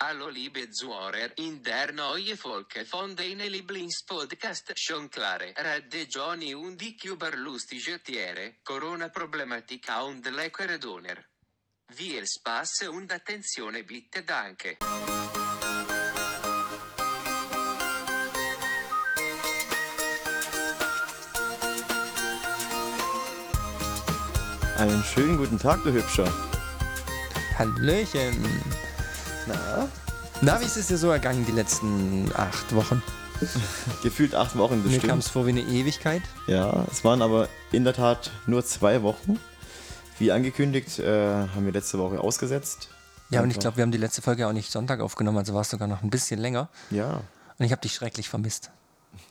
Hallo liebe Zuhörer, in der neuen Folge von deinem Lieblingspodcast schon klare Regioni und die über lustige Tiere, Corona-Problematica und leckere Doner. Viel Spaß und Attenzione bitte danke. Einen schönen guten Tag, du Hübscher. Hallöchen. Na? Na, wie ist es dir so ergangen die letzten acht Wochen? Gefühlt acht Wochen Mir kam bestimmt. es vor wie eine Ewigkeit. Ja, es waren aber in der Tat nur zwei Wochen. Wie angekündigt, äh, haben wir letzte Woche ausgesetzt. Ja, und ich glaube, wir haben die letzte Folge auch nicht Sonntag aufgenommen, also war es sogar noch ein bisschen länger. Ja, Und ich habe dich schrecklich vermisst.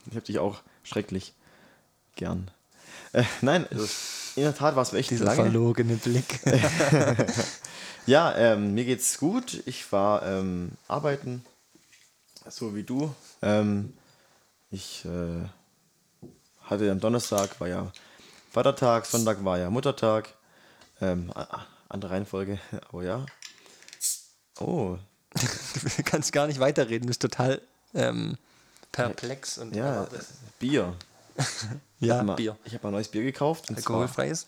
ich habe dich auch schrecklich gern. Äh, nein, also in der Tat war es echt Dieser lange. verlogene Blick. Ja, ähm, mir geht's gut. Ich war ähm, arbeiten, so wie du. Ähm, ich äh, hatte am Donnerstag, war ja Vatertag, Sonntag war ja Muttertag. Ähm, andere Reihenfolge, aber ja. Oh, du kannst gar nicht weiterreden, du bist total ähm, perplex und ja, Bier. Ich ja mal, Bier. Ich habe mal ein neues Bier gekauft. Alkoholfreies.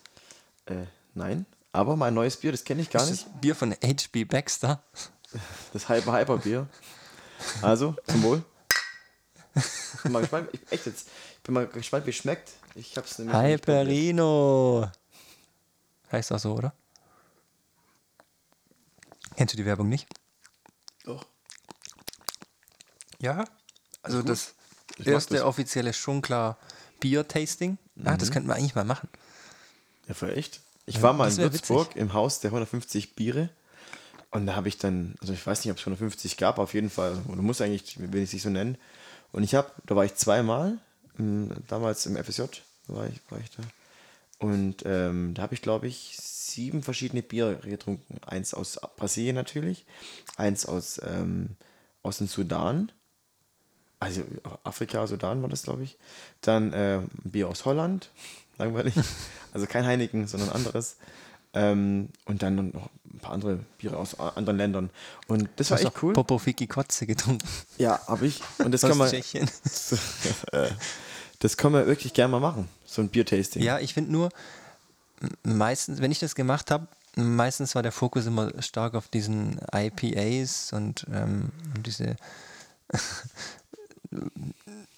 Äh, nein, aber mein neues Bier, das kenne ich gar Das nicht. ist Bier von HB Baxter. Das Hyper Hyper Bier. Also, zum Wohl. Ich bin mal gespannt, ich, echt jetzt, ich bin mal gespannt, wie es schmeckt. Ich hab's nämlich. Hyperino. Heißt auch so, oder? Kennst du die Werbung nicht? Doch. Ja. Also gut. das Ich erste das. offizielle Schunkler Bier-Tasting. Ah, das könnten wir eigentlich mal machen. Ja, für echt. Ich war mal in Würzburg witzig. im Haus der 150 Biere. Und da habe ich dann, also ich weiß nicht, ob es 150 gab, auf jeden Fall. Oder muss eigentlich, will ich sich so nennen. Und ich habe, da war ich zweimal, ähm, damals im FSJ war ich, war ich da. Und ähm, da habe ich, glaube ich, sieben verschiedene Biere getrunken. Eins aus Brasilien natürlich, eins aus, ähm, aus dem Sudan, also Afrika, Sudan war das, glaube ich. Dann äh, ein Bier aus Holland, langweilig. Also kein Heineken, sondern anderes. Ähm, und dann noch ein paar andere Biere aus anderen Ländern. Und das war echt cool. Popofiki Kotze getrunken. Ja, habe ich. Und das Aus kann man, Tschechien. das können wir wirklich gerne mal machen. So ein Biertasting. Ja, ich finde nur, meistens, wenn ich das gemacht habe, meistens war der Fokus immer stark auf diesen IPAs und ähm, diese.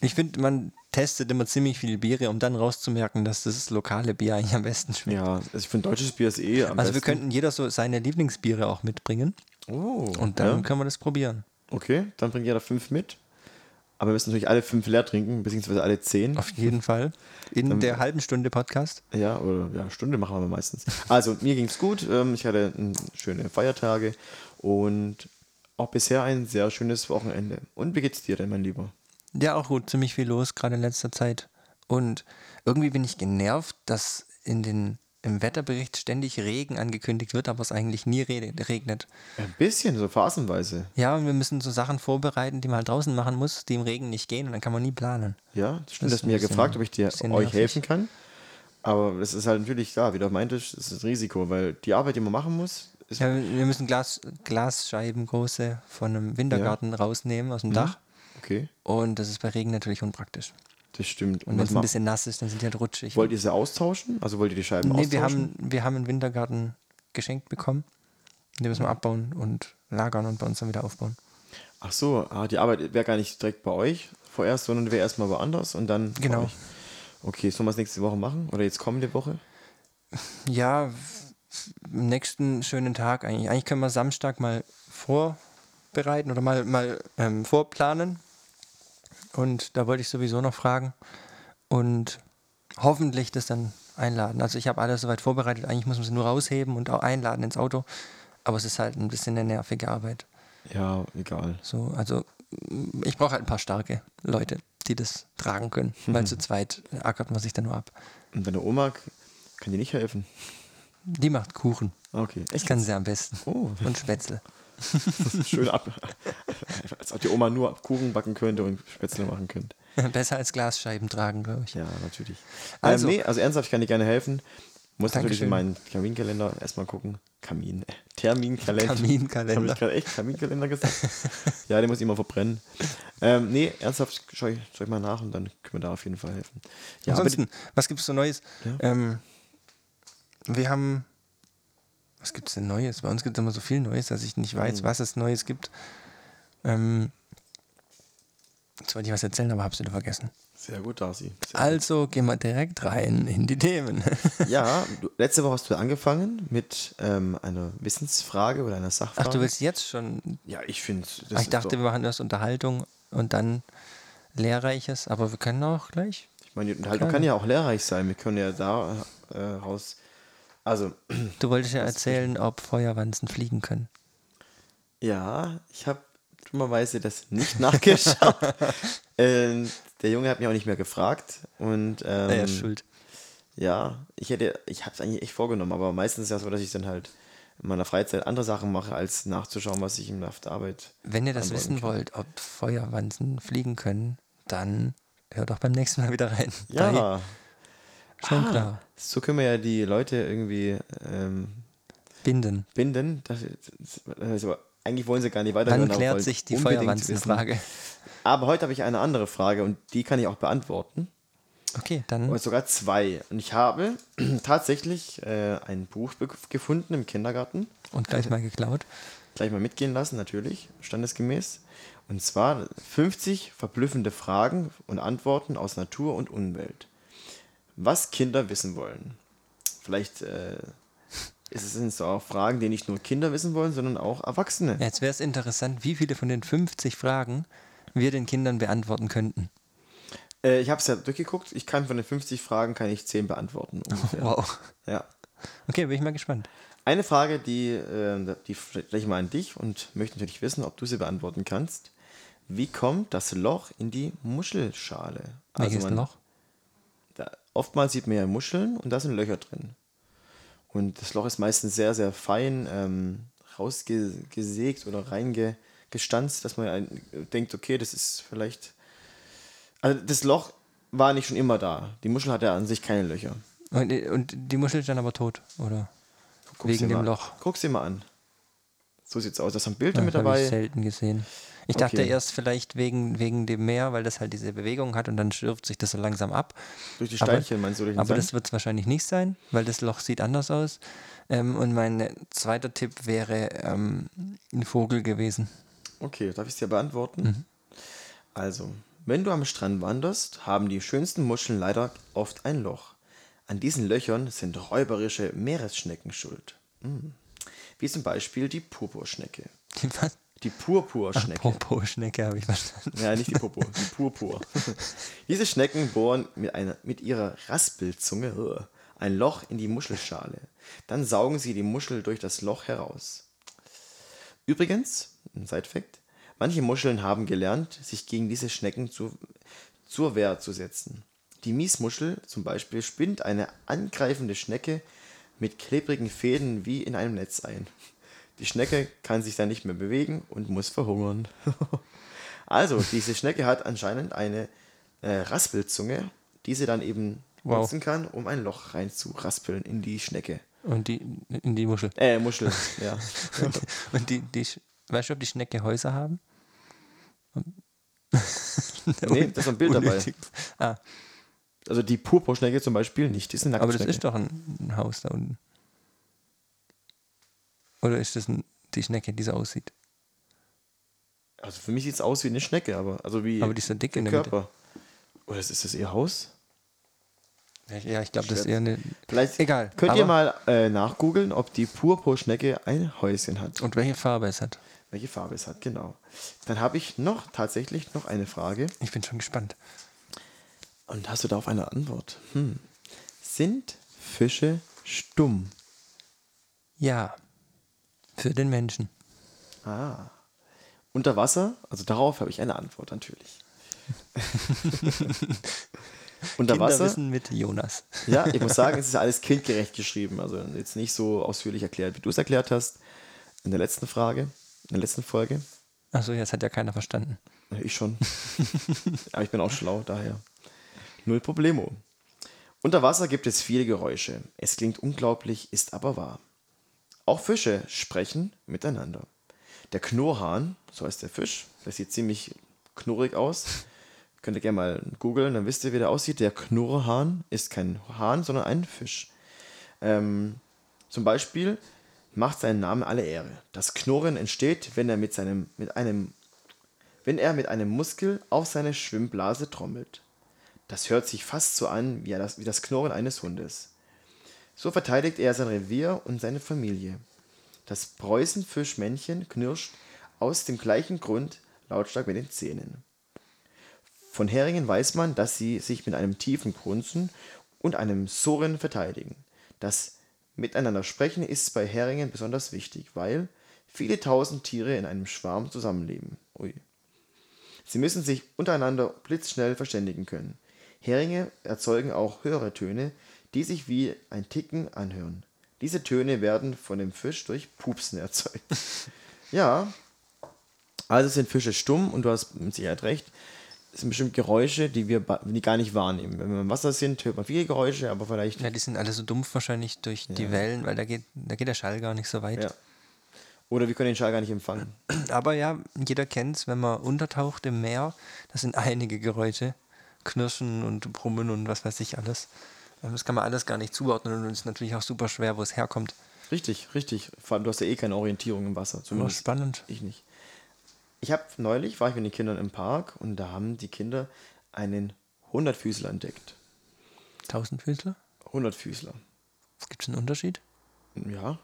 Ich finde, man testet immer ziemlich viele Biere, um dann rauszumerken, dass das lokale Bier eigentlich am besten schmeckt. Ja, also ich finde deutsches Bier ist eh am also wir besten. könnten jeder so seine Lieblingsbiere auch mitbringen Oh, und dann ja. können wir das probieren. Okay, dann bringt jeder fünf mit. Aber wir müssen natürlich alle fünf leer trinken, beziehungsweise alle zehn. Auf jeden Fall. In der halben Stunde Podcast. Ja, oder ja, Stunde machen wir meistens. Also, mir ging's gut. Ähm, ich hatte ähm, schöne Feiertage und auch bisher ein sehr schönes Wochenende. Und wie geht's dir denn, mein Lieber? Ja, auch gut, ziemlich viel los, gerade in letzter Zeit. Und irgendwie bin ich genervt, dass in den, im Wetterbericht ständig Regen angekündigt wird, aber es eigentlich nie re regnet. Ein bisschen, so phasenweise. Ja, und wir müssen so Sachen vorbereiten, die man halt draußen machen muss, die im Regen nicht gehen und dann kann man nie planen. Ja, das stimmt. Das Du hast mir ja gefragt, ob ich dir euch nervig. helfen kann. Aber das ist halt natürlich, ja, wie du meintest, das ist ein Risiko, weil die Arbeit, die man machen muss, ist. Ja, wir müssen Glas, Glasscheiben große von einem Wintergarten rausnehmen aus dem Dach. Okay, Und das ist bei Regen natürlich unpraktisch. das stimmt. Und Und wenn es ein bisschen nass ist, dann sind die halt rutschig. wollt ihr sie austauschen? Also wollt ihr die Scheiben Nee, austauschen? wir haben, wir haben einen Wintergarten geschenkt bekommen. Den müssen wir abbauen und lagern und bei uns dann wieder aufbauen. Ach so, ah, die Arbeit wäre gar nicht direkt bei euch vorerst, sondern wäre erstmal woanders und dann. Genau. Okay, sollen wir es nächste Woche machen? Oder jetzt kommende Woche? Ja, am nächsten schönen Tag eigentlich. Eigentlich können wir Samstag mal vorbereiten oder mal, mal ähm, vorplanen. Und da wollte ich sowieso noch fragen. Und hoffentlich das dann einladen. Also ich habe alles soweit vorbereitet. Eigentlich muss man sie nur rausheben und auch einladen ins Auto. Aber es ist halt ein bisschen eine nervige Arbeit. Ja, egal. So, also mm, ich brauche halt ein paar starke Leute, die das tragen können. Weil zu zweit ackert man sich dann nur ab. Und deine Oma kann dir nicht helfen? Die macht Kuchen. Okay, Das kann sie am besten. Oh. Und Spätzle. schön ab. Als ob die Oma nur Kuchen backen könnte und Spätzle machen könnte. Besser als Glasscheiben tragen, glaube ich. Ja, natürlich. Also- Also, ähm, nee, also ernsthaft, ich kann dir gerne helfen. Muss natürlich in Dankeschön. meinen Terminkalender erstmal gucken. Kamin, äh, Terminkalender. Kaminkalender. Habe ich gerade echt Kaminkalender gesagt? ja, den muss ich immer verbrennen. Ähm, nee, ernsthaft, schau ich, schau ich mal nach und dann können wir da auf jeden Fall helfen. Ja, aber Ansonsten, was gibt es so Neues? Ja. Ähm, wir haben. Was gibt es denn Neues? Bei uns gibt es immer so viel Neues, dass ich nicht Mhm. weiß, was es Neues gibt. Ähm, jetzt wollte ich was erzählen, aber hab's wieder vergessen. Sehr gut, Darcy. Sehr Also gehen wir direkt rein in die Themen. gut. Ja, du, letzte Woche hast du angefangen mit ähm, einer Wissensfrage oder einer Sachfrage. Ach, du willst jetzt schon. Ja, ich finde. Ah, ich dachte, wir machen erst Unterhaltung und dann Lehrreiches, aber wir können auch gleich. Ich meine, die Unterhaltung kann ja auch lehrreich sein. Wir können ja da äh, raus. Also, Du wolltest ja erzählen, ob Feuerwanzen fliegen können. ja, ich habe dummerweise das nicht nachgeschaut. ähm, der Junge hat mich auch nicht mehr gefragt. Und ähm, Er ist schuld. ja, ich hätte, ich habe es eigentlich echt vorgenommen, aber meistens ist ja so, dass ich dann halt in meiner Freizeit andere Sachen mache, als nachzuschauen, was ich im auf der Arbeit. Wenn ihr das wissen kann. wollt, ob Feuerwanzen fliegen können, dann hört doch beim nächsten Mal wieder rein. Ja, schon Ah, klar. so können wir ja die Leute irgendwie ähm, Binden. binden. Das, das, also, eigentlich wollen sie gar nicht weiterhören. Aber klärt sich die Feuerwanzenfrage? Aber heute habe ich eine andere Frage und die kann ich auch beantworten. Okay, dann Oder sogar zwei. Und ich habe tatsächlich äh, ein Buch gefunden im Kindergarten. und gleich mal geklaut. Gleich mal mitgehen lassen, natürlich, standesgemäß. Und zwar 50 verblüffende Fragen und Antworten aus Natur und Umwelt. Was Kinder wissen wollen. Vielleicht äh, ist es sind es auch Fragen, die nicht nur Kinder wissen wollen, sondern auch Erwachsene. Ja, jetzt wäre es interessant, wie viele von den 50 Fragen wir den Kindern beantworten könnten. Äh, ich habe es ja durchgeguckt. Ich kann von den 50 Fragen kann ich 10 beantworten. Ungefähr. Wow. Ja. Okay, bin ich mal gespannt. Eine Frage, die, äh, die stelle ich mal an dich und möchte natürlich wissen, ob du sie beantworten kannst. Wie kommt das Loch in die Muschelschale? Welches man- Loch? Oftmals sieht man ja Muscheln und da sind Löcher drin. Und das Loch ist meistens sehr, sehr fein ähm, rausgesägt oder reingestanzt, dass man ein, denkt, okay, das ist vielleicht. Also das Loch war nicht schon immer da. Die Muschel hat ja an sich keine Löcher. Und, die- und die Muschel ist dann aber tot, oder? Guck's Wegen dem mal, Loch. Guck sie mal an. So sieht's aus. Das haben Bilder Das mit habe ich dabei. selten gesehen. Ich dachte Okay. erst vielleicht wegen, wegen dem Meer, weil das halt diese Bewegung hat und dann schürft sich das so langsam ab. Durch die Aber- Steinchen meinst du durch den Aber Sand? das wird es wahrscheinlich nicht sein, weil das Loch sieht anders aus. Ähm, und mein zweiter Tipp wäre ähm, ein Vogel gewesen. Okay, darf ich es dir beantworten? Mhm. Also, wenn du am Strand wanderst, haben die schönsten Muscheln leider oft ein Loch. An diesen Löchern sind räuberische Meeresschnecken schuld. Hm. Wie zum Beispiel die Purpurschnecke. Die was? Die Purpurschnecke. Popo-Schnecke habe ich verstanden. Ja, nicht die Popo, die Purpur. Diese Schnecken bohren mit, einer, mit ihrer Raspelzunge äh, ein Loch in die Muschelschale. Dann saugen sie die Muschel durch das Loch heraus. Übrigens, ein Side-Fact, manche Muscheln haben gelernt, sich gegen diese Schnecken zu, zur Wehr zu setzen. Die Miesmuschel zum Beispiel spinnt eine angreifende Schnecke mit klebrigen Fäden wie in einem Netz ein. Die Schnecke kann sich dann nicht mehr bewegen und muss verhungern. also, diese Schnecke hat anscheinend eine äh, Raspelzunge, die sie dann eben Wow. nutzen kann, um ein Loch reinzuraspeln in die Schnecke. Und die in die Muschel. Äh, Muschel, ja. Und die, die, weißt du, ob die Schnecke Häuser haben? Nee, da ist ein Bild dabei. Ah, Also die Purpurschnecke zum Beispiel nicht, die ist eine aber das ist doch ein, ein Haus da unten. Oder ist das die Schnecke, die so aussieht? Also für mich sieht es aus wie eine Schnecke, aber also wie Aber die ist so dick in der der Mitte. Körper. Oder ist, das ihr Haus? Ja, ich glaube, das ist eher eine. Vielleicht Egal, könnt ihr mal äh, nachgoogeln, ob die Purpurschnecke ein Häuschen hat. Und welche Farbe es hat. Welche Farbe es hat, genau. Dann habe ich noch tatsächlich noch eine Frage. Ich bin schon gespannt. Und hast du darauf eine Antwort? Hm. Sind Fische stumm? Ja. Für den Menschen. Ah. Unter Wasser? Also darauf habe ich eine Antwort natürlich. Unter Wasser? Kinderwissen mit Jonas. Ja, ich muss sagen, es ist alles kindgerecht geschrieben. Also jetzt nicht so ausführlich erklärt, wie du es erklärt hast in der letzten Frage, in der letzten Folge. Achso, jetzt hat ja keiner verstanden. Ich schon. Aber ich bin auch schlau, daher. Null Problemo. Unter Wasser gibt es viele Geräusche. Es klingt unglaublich, ist aber wahr. Auch Fische sprechen miteinander. Der Knurrhahn, so heißt der Fisch, der sieht ziemlich knurrig aus. Könnt ihr gerne mal googeln, dann wisst ihr, wie der aussieht. Der Knurrhahn ist kein Hahn, sondern ein Fisch. Ähm, zum Beispiel macht seinen Namen alle Ehre. Das Knurren entsteht, wenn er mit seinem, mit einem, wenn er mit einem Muskel auf seine Schwimmblase trommelt. Das hört sich fast so an wie das, wie das Knurren eines Hundes. So verteidigt er sein Revier und seine Familie. Das Preußenfischmännchen knirscht aus dem gleichen Grund lautstark mit den Zähnen. Von Heringen weiß man, dass sie sich mit einem tiefen Grunzen und einem Surren verteidigen. Das Miteinander sprechen ist bei Heringen besonders wichtig, weil viele tausend Tiere in einem Schwarm zusammenleben. Ui. Sie müssen sich untereinander blitzschnell verständigen können. Heringe erzeugen auch höhere Töne, die sich wie ein Ticken anhören. Diese Töne werden von dem Fisch durch Pupsen erzeugt. ja, also sind Fische stumm und du hast mit Sicherheit recht. Es sind bestimmt Geräusche, die wir die gar nicht wahrnehmen. Wenn wir im Wasser sind, hört man viele Geräusche, aber vielleicht. Ja, die sind alle so dumpf wahrscheinlich durch die Wellen, weil da geht, da geht der Schall gar nicht so weit. Ja. Oder wir können den Schall gar nicht empfangen. Aber ja, jeder kennt es, wenn man untertaucht im Meer, das sind einige Geräusche. Knirschen und Brummen und was weiß ich alles. Das kann man alles gar nicht zuordnen und es ist natürlich auch super schwer, wo es herkommt. Richtig, richtig. Vor allem, du hast ja eh keine Orientierung im Wasser. Zumindest spannend. Ich nicht. Ich habe neulich, war ich mit den Kindern im Park und da haben die Kinder einen Hundertfüßler entdeckt. Tausendfüßler? Hundertfüßler. Gibt es einen Unterschied? Ja,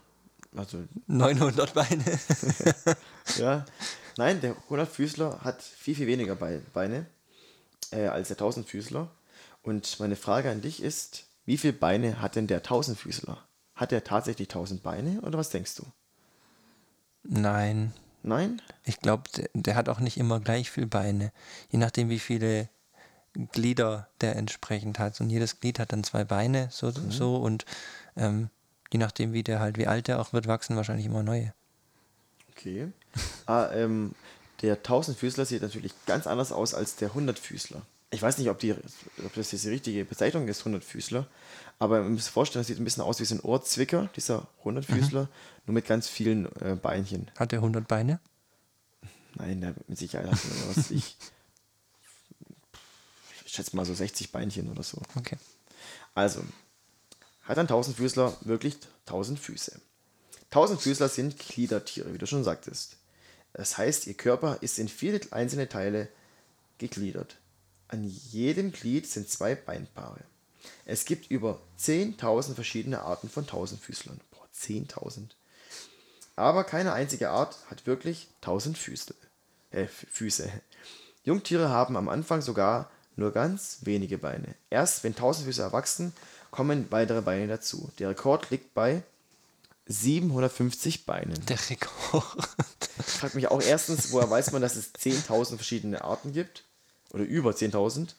also 900 Beine. ja. Nein, der Hundertfüßler hat viel, viel weniger Beine äh, als der Tausendfüßler. Und meine Frage an dich ist, wie viele Beine hat denn der Tausendfüßler? Hat er tatsächlich tausend Beine oder was denkst du? Nein. Nein? Ich glaube, der, der, hat auch nicht immer gleich viele Beine. Je nachdem, wie viele Glieder der entsprechend hat. Und jedes Glied hat dann zwei Beine, so, mhm. so und ähm, je nachdem, wie der halt, wie alt der auch wird, wachsen wahrscheinlich immer neue. Okay. ah, ähm, der Tausendfüßler sieht natürlich ganz anders aus als der Hundertfüßler. Ich weiß nicht, ob, die, ob das die richtige Bezeichnung ist, Hundertfüßler, aber man muss sich vorstellen, das sieht ein bisschen aus wie so ein Ohrzwicker, dieser Hundertfüßler, mhm. nur mit ganz vielen äh, Beinchen. Hat der 100 Beine? Nein, der mit Sicherheit hat er was. Ich, ich schätze mal so 60 Beinchen oder so. Okay. Also, hat ein Tausendfüßler wirklich tausend Füße? Tausendfüßler sind Gliedertiere, wie du schon sagtest. Das heißt, ihr Körper ist in viele einzelne Teile gegliedert. An jedem Glied sind zwei Beinpaare. Es gibt über 10.000 verschiedene Arten von Tausendfüßlern. Boah, 10.000. Aber keine einzige Art hat wirklich 1000 Füße. Äh, Füße. Jungtiere haben am Anfang sogar nur ganz wenige Beine. Erst wenn 1000 Füße erwachsen, kommen weitere Beine dazu. Der Rekord liegt bei 750 Beinen. Der Rekord. Ich frage mich auch erstens, woher weiß man, dass es 10.000 verschiedene Arten gibt? Oder über 10.000?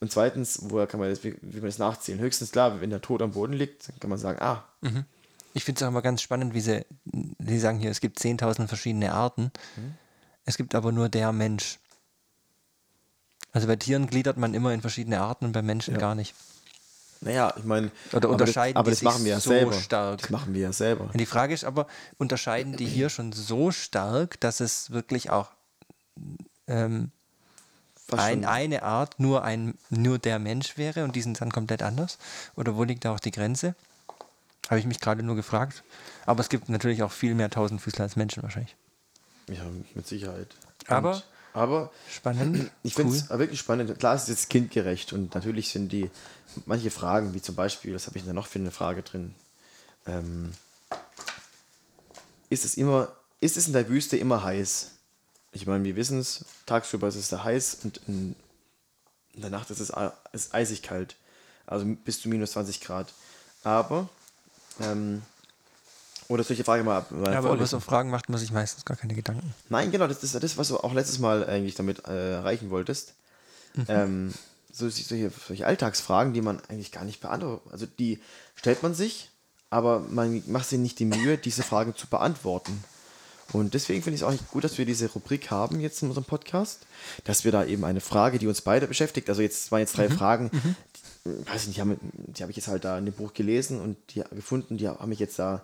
Und zweitens, woher kann man das, wie, wie man das nachzählen? Höchstens klar, wenn der Tod am Boden liegt, dann kann man sagen, ah. Mhm. Ich finde es auch immer ganz spannend, wie sie, sie sagen hier, es gibt 10.000 verschiedene Arten. Mhm. Es gibt aber nur der Mensch. Also bei Tieren gliedert man immer in verschiedene Arten und bei Menschen ja. gar nicht. Naja, ich meine, oder unterscheiden aber das, aber das machen wir ja so selber. stark. Das machen wir ja selber. Die Frage ist aber, unterscheiden die hier schon so stark, dass es wirklich auch ähm, ein, eine Art nur, ein, nur der Mensch wäre und die sind dann komplett anders? Oder wo liegt da auch die Grenze? Habe ich mich gerade nur gefragt. Aber es gibt natürlich auch viel mehr Tausendfüßler als Menschen wahrscheinlich. Ja, mit Sicherheit. Und aber aber spannend. Ich finde es wirklich spannend. Klar, es ist jetzt kindgerecht und natürlich sind die manche Fragen, wie zum Beispiel, was habe ich da noch für eine Frage drin? Ähm, ist es immer, ist es in der Wüste immer heiß? Ich meine, wir wissen es, tagsüber ist es da heiß und in, in der Nacht ist es ist eisig kalt. Also bis zu minus 20 Grad. Aber ähm, oder solche Fragen mal, mal ja, aber über so Fragen macht man sich meistens gar keine Gedanken. Nein, genau, das ist das, was du auch letztes Mal eigentlich damit äh, erreichen wolltest. Mhm. Ähm, so, solche, solche Alltagsfragen, die man eigentlich gar nicht beantwortet. Also die stellt man sich, aber man macht sich nicht die Mühe, diese Fragen zu beantworten. Und deswegen finde ich es auch gut, dass wir diese Rubrik haben jetzt in unserem Podcast, dass wir da eben eine Frage, die uns beide beschäftigt, also jetzt waren jetzt drei mhm. Fragen, mhm. Die, weiß nicht, die habe ich jetzt halt da in dem Buch gelesen und die gefunden, die haben mich jetzt da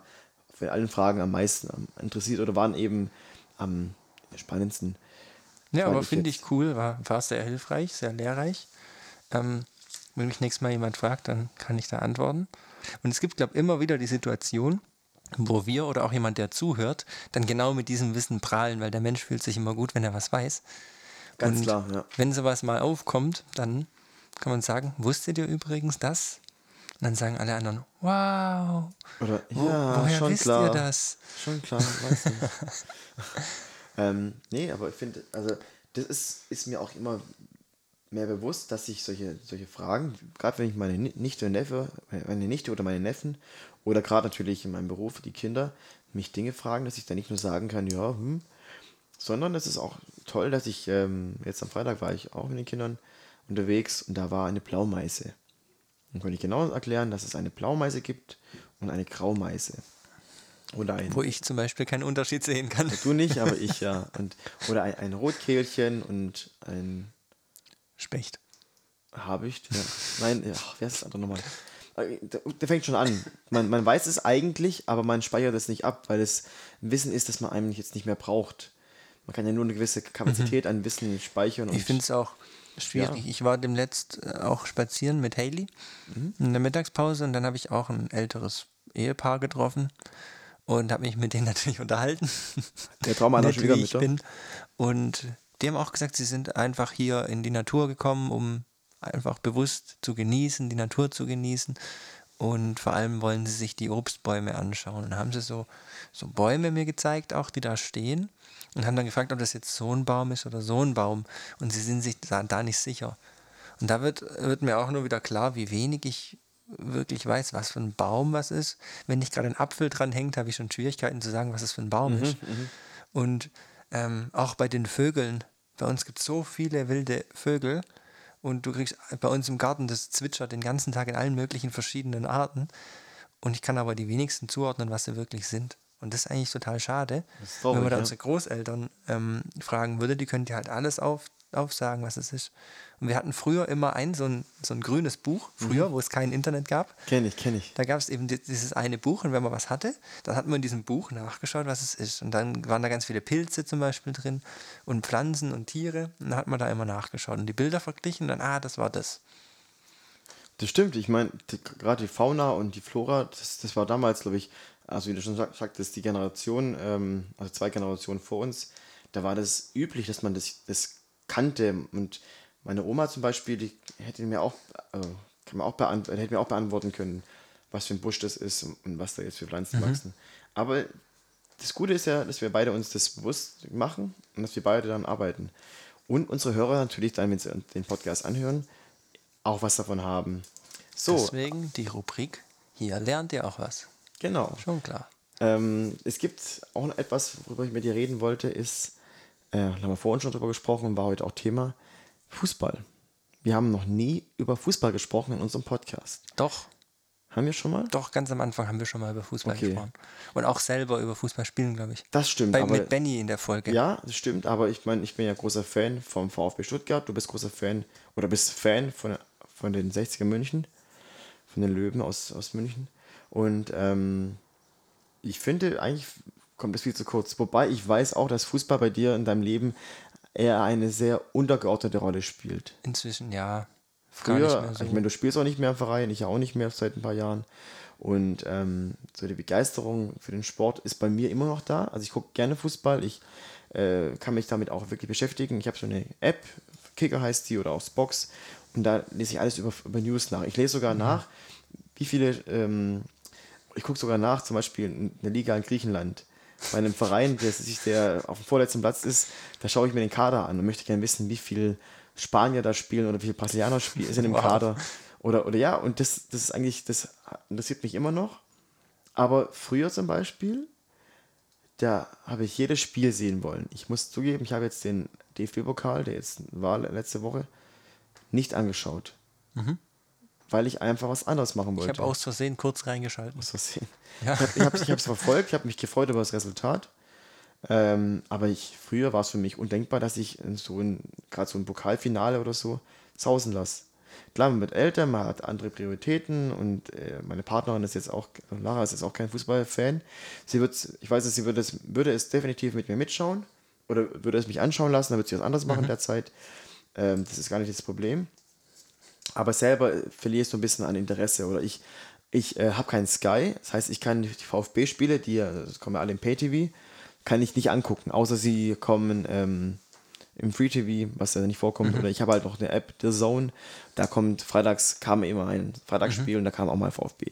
bei allen Fragen am meisten interessiert oder waren eben am spannendsten. Ja, aber finde ich cool, war, war sehr hilfreich, sehr lehrreich. Ähm, wenn mich nächstes Mal jemand fragt, dann kann ich da antworten. Und es gibt, glaube ich, immer wieder die Situation, wo wir oder auch jemand, der zuhört, dann genau mit diesem Wissen prahlen, weil der Mensch fühlt sich immer gut, wenn er was weiß. Ganz Und klar, ja. Wenn sowas mal aufkommt, dann kann man sagen, wusstet ihr übrigens das? Und dann sagen alle anderen, wow, Oder, wo, ja, woher schon wisst klar. ihr das? Schon klar, weiß nicht. ähm, nee, aber ich finde, also das ist, ist mir auch immer mehr bewusst, dass ich solche, solche Fragen, gerade wenn ich meine Ni- Nichte und Neffe, meine Nichte oder meine Neffen oder gerade natürlich in meinem Beruf die Kinder mich Dinge fragen, dass ich dann nicht nur sagen kann, ja, hm, sondern es ist auch toll, dass ich ähm, jetzt am Freitag war ich auch mit den Kindern unterwegs und da war eine Blaumeise. Dann konnte ich genau erklären, dass es eine Blaumeise gibt und eine Graumeise. Oder ein, Wo ich zum Beispiel keinen Unterschied sehen kann. Du nicht, aber ich ja. Und, oder ein, ein Rotkehlchen und ein Specht. Habicht. Ja. Nein, ach, wer ist das andere nochmal? Äh, Der, fängt schon an. Man, man weiß es eigentlich, aber man speichert es nicht ab, weil es Wissen ist, das man eigentlich jetzt nicht mehr braucht. Man kann ja nur eine gewisse Kapazität an Wissen speichern. Und Ich finde es auch schwierig. Ich war demnächst äh, auch spazieren mit Haley in der Mittagspause und dann habe ich auch ein älteres Ehepaar getroffen und habe mich mit denen natürlich unterhalten. Der Traum einer ich bin. Und die haben auch gesagt, sie sind einfach hier in die Natur gekommen, um einfach bewusst zu genießen, die Natur zu genießen. Und vor allem wollen sie sich die Obstbäume anschauen. Und haben sie so, so Bäume mir gezeigt, auch die da stehen. Und haben dann gefragt, ob das jetzt so ein Baum ist oder so ein Baum. Und sie sind sich da, da nicht sicher. Und da wird, wird mir auch nur wieder klar, wie wenig ich wirklich weiß, was für ein Baum was ist. Wenn nicht gerade ein Apfel dran hängt, habe ich schon Schwierigkeiten zu sagen, was es für ein Baum ist. Und ähm, auch bei den Vögeln. Bei uns gibt es so viele wilde Vögel. Und du kriegst bei uns im Garten, das zwitschert den ganzen Tag in allen möglichen verschiedenen Arten. Und ich kann aber die wenigsten zuordnen, was sie wirklich sind. Und das ist eigentlich total schade. traurig, Wenn man da ja. unsere Großeltern ähm, fragen würde, die können dir halt alles auf, aufsagen, was es ist. Und wir hatten früher immer ein so ein, so ein grünes Buch, Mhm. früher, wo es kein Internet gab. Kenne ich, kenne ich. Da gab es eben di- dieses eine Buch und wenn man was hatte, dann hat man in diesem Buch nachgeschaut, was es ist. Und dann waren da ganz viele Pilze zum Beispiel drin und Pflanzen und Tiere. Und dann hat man da immer nachgeschaut und die Bilder verglichen und dann, ah, das war das. Das stimmt, ich meine, gerade die Fauna und die Flora, das, das war damals, glaube ich, also wie du schon sag- sagtest, die Generation, ähm, also zwei Generationen vor uns, da war das üblich, dass man das, das kannte. Und meine Oma zum Beispiel, die hätte mir auch, äh, kann mir auch beant hätte mir auch beantworten können, was für ein Busch das ist und, und was da jetzt für Pflanzen wachsen. Aber das Gute ist ja, dass wir beide uns das bewusst machen und dass wir beide dann arbeiten. Und unsere Hörer natürlich dann, wenn sie den Podcast anhören, auch was davon haben. So, Deswegen die Rubrik, hier lernt ihr auch was. genau. Schon klar. Ähm, es gibt auch noch etwas, worüber ich mit dir reden wollte, ist, äh, da haben wir vorhin schon drüber gesprochen, war heute auch Thema, Fußball. Wir haben noch nie über Fußball gesprochen in unserem Podcast. Doch, Haben wir schon mal? doch, ganz am Anfang haben wir schon mal über Fußball Okay. gesprochen. Und auch selber über Fußball spielen, glaube ich. Das stimmt, Bei, aber mit Benny in der Folge. ja, das stimmt, aber ich meine, ich bin ja großer Fan vom VfB Stuttgart, du bist großer Fan oder bist Fan von, von den 60er München, von den Löwen aus, aus München und ähm, ich finde, eigentlich kommt das viel zu kurz. Wobei ich weiß auch, dass Fußball bei dir in deinem Leben eher eine sehr untergeordnete Rolle spielt. Inzwischen, ja. Früher, so. ich meine, du spielst auch nicht mehr im Verein, ich auch nicht mehr seit ein paar Jahren. Und ähm, so die Begeisterung für den Sport ist bei mir immer noch da. Also ich gucke gerne Fußball, ich äh, kann mich damit auch wirklich beschäftigen. Ich habe so eine App, Kicker heißt die oder auch Box und da lese ich alles über, über News nach. Ich lese sogar Mhm. nach, wie viele, ähm, ich gucke sogar nach, zum Beispiel in der Liga in Griechenland. Bei einem Verein, der, sich- der auf dem vorletzten Platz ist, da schaue ich mir den Kader an und möchte gerne wissen, wie viele Spanier da spielen oder wie viele Brasilianer spielen, sind im Wow. Kader. Oder, oder ja, und das, das ist eigentlich, das interessiert mich immer noch. Aber früher zum Beispiel, da habe ich jedes Spiel sehen wollen. Ich muss zugeben, ich habe jetzt den DFB-Pokal, der jetzt war letzte Woche, nicht angeschaut. Weil ich einfach was anderes machen Mhm. Ich wollte. habe aus Versehen kurz reingeschalten. Muss was sehen. Ja. Ich habe hab's verfolgt, ich habe mich gefreut über das Resultat. Ähm, aber ich, früher war es für mich undenkbar, dass ich so ein, gerade so ein Pokalfinale oder so, sausen lasse. klar, man wird älter, man hat andere Prioritäten und äh, meine Partnerin ist jetzt auch, Lara ist jetzt auch kein Fußballfan. Sie wird, ich weiß, sie würde es, würde es definitiv mit mir mitschauen oder würde es mich anschauen lassen, dann wird sie was anderes machen in der Zeit. Ähm, das ist gar nicht das Problem. Aber selber verliere ich so ein bisschen an Interesse oder ich, ich äh, habe keinen Sky, das heißt, ich kann die VfB-Spiele, die kommen ja alle im Pay-TV, kann ich nicht angucken, außer sie kommen ähm, im Free TV, was ja nicht vorkommt. Oder ich habe halt noch eine App, The Zone. Da kommt freitags kam immer ein Freitagsspiel und da kam auch mal VfB.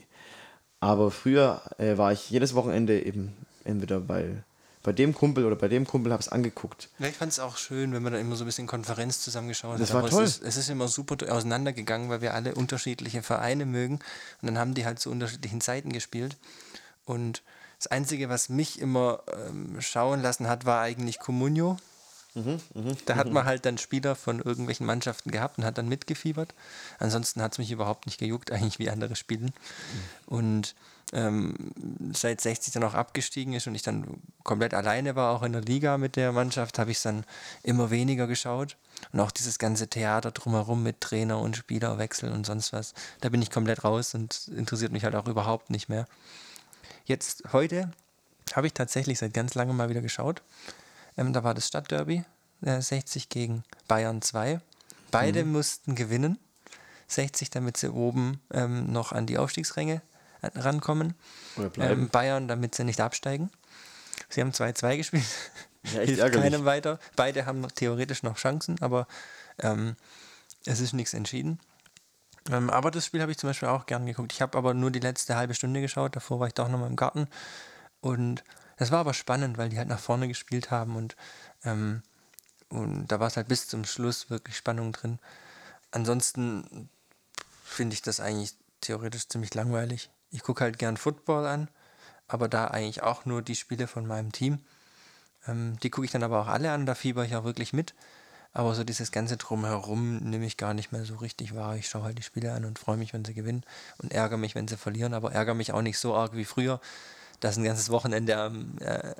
Aber früher äh, war ich jedes Wochenende eben entweder bei, bei dem Kumpel oder bei dem Kumpel, habe es angeguckt. Ja, ich fand es auch schön, wenn man da immer so ein bisschen Konferenz zusammengeschaut Das hat. war Aber toll. Es ist, es ist immer super auseinandergegangen, weil wir alle unterschiedliche Vereine mögen. Und dann haben die halt zu unterschiedlichen Zeiten gespielt. Und das Einzige, was mich immer ähm, schauen lassen hat, war eigentlich Comunio. Da hat man halt dann Spieler von irgendwelchen Mannschaften gehabt und hat dann mitgefiebert. Ansonsten hat es mich überhaupt nicht gejuckt, eigentlich wie andere spielen. Und ähm, seit 60 dann auch abgestiegen ist und ich dann komplett alleine war, auch in der Liga mit der Mannschaft, habe ich es dann immer weniger geschaut. Und auch dieses ganze Theater drumherum mit Trainer und Spielerwechsel und sonst was, da bin ich komplett raus und interessiert mich halt auch überhaupt nicht mehr. Jetzt heute habe ich tatsächlich seit ganz langem mal wieder geschaut. Ähm, da war das Stadtderby, äh, 60 gegen Bayern 2. Beide mussten gewinnen. 60, damit sie oben ähm, noch an die Aufstiegsränge rankommen. Ähm, Bayern, damit sie nicht absteigen. Sie haben 2-2 gespielt. Ja, echt Hilft keinem weiter. Beide haben theoretisch noch Chancen, aber ähm, es ist nichts entschieden. Ähm, aber das Spiel habe ich zum Beispiel auch gern geguckt. Ich habe aber nur die letzte halbe Stunde geschaut. Davor war ich doch noch mal im Garten. Und das war aber spannend, weil die halt nach vorne gespielt haben und, ähm, und da war es halt bis zum Schluss wirklich Spannung drin. Ansonsten finde ich das eigentlich theoretisch ziemlich langweilig. Ich gucke halt gern Football an, aber da eigentlich auch nur die Spiele von meinem Team. Ähm, die gucke ich dann aber auch alle an, da fieber ich auch wirklich mit. Aber so dieses ganze Drumherum nehme ich gar nicht mehr so richtig wahr. Ich schaue halt die Spiele an und freue mich, wenn sie gewinnen und ärgere mich, wenn sie verlieren, aber ärgere mich auch nicht so arg wie früher, dass ein ganzes Wochenende am, äh,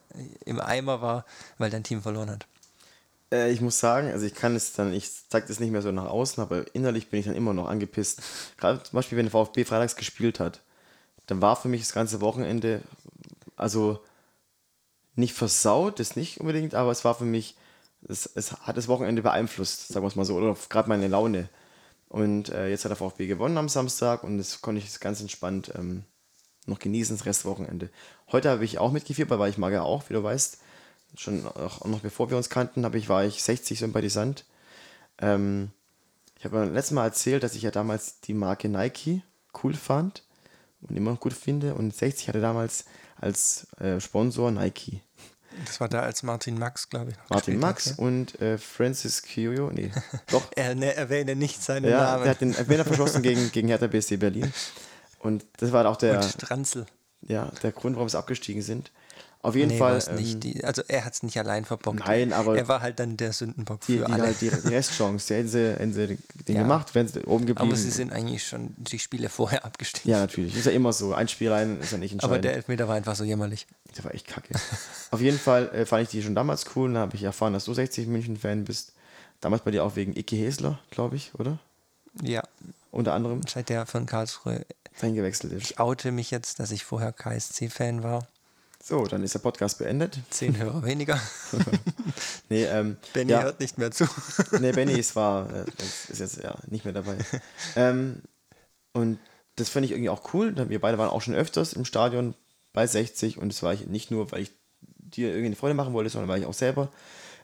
im Eimer war, weil dein Team verloren hat. Äh, ich muss sagen, also ich kann es dann, ich zeige das nicht mehr so nach außen, aber innerlich bin ich dann immer noch angepisst. Gerade zum Beispiel, wenn der VfB freitags gespielt hat, dann war für mich das ganze Wochenende, also nicht versaut, das nicht unbedingt, aber es war für mich, es, es hat das Wochenende beeinflusst, sagen wir es mal so, oder gerade meine Laune. Und äh, jetzt hat der VfB gewonnen am Samstag und das konnte ich ganz entspannt ähm, noch genießen, das Restwochenende. Heute habe ich auch mitgefiebert, weil ich mag ja auch, wie du weißt, schon auch noch bevor wir uns kannten, habe ich, war ich 60 Sympathisant. Ähm, ich habe beim letzten Mal erzählt, dass ich ja damals die Marke Nike cool fand und immer noch gut finde. Und 60 hatte damals als äh, Sponsor Nike. Das war da als Martin Max, glaube ich. Martin Max hat, ja. und äh, Francis Curio. Nee, doch. Er ne, erwähne nicht seinen ja, Namen. der hat den Elfmeter verschossen gegen, gegen Hertha BSC Berlin. Und das war auch der, und Stranzel. ja, der Grund, warum sie abgestiegen sind. Auf jeden Nee, Fall. ähm, nicht. Die, also er hat es nicht allein verbockt. Nein, aber- Er war halt dann der Sündenbock die, für die, alle. halt die, die Restchance, die hätten sie, hätten sie den Ja. gemacht, wären sie oben geblieben. aber sie sind eigentlich schon die Spiele vorher abgestiegen. Ja, natürlich. Ist ja immer so. Ein Spiel rein ist ja nicht entscheidend. Aber der Elfmeter war einfach so jämmerlich. der war echt kacke. Auf jeden Fall äh, fand ich die schon damals cool. Dann habe ich erfahren, dass du 60 München-Fan bist. Damals bei dir auch wegen Icke Hesler, glaube ich, oder? Ja, Unter anderem seit der von Karlsruhe. eingewechselt ist. Ich oute mich jetzt, dass ich vorher KSC-Fan war. So, dann ist der Podcast beendet. Zehn Hörer weniger. Nee, ähm, Benny ja, hört nicht mehr zu. nee, Benny ist, war, äh, ist jetzt ja nicht mehr dabei. ähm, und das fand ich irgendwie auch cool. Wir beide waren auch schon öfters im Stadion bei 60 und das war ich nicht nur, weil ich dir irgendwie eine Freude machen wollte, sondern weil ich auch selber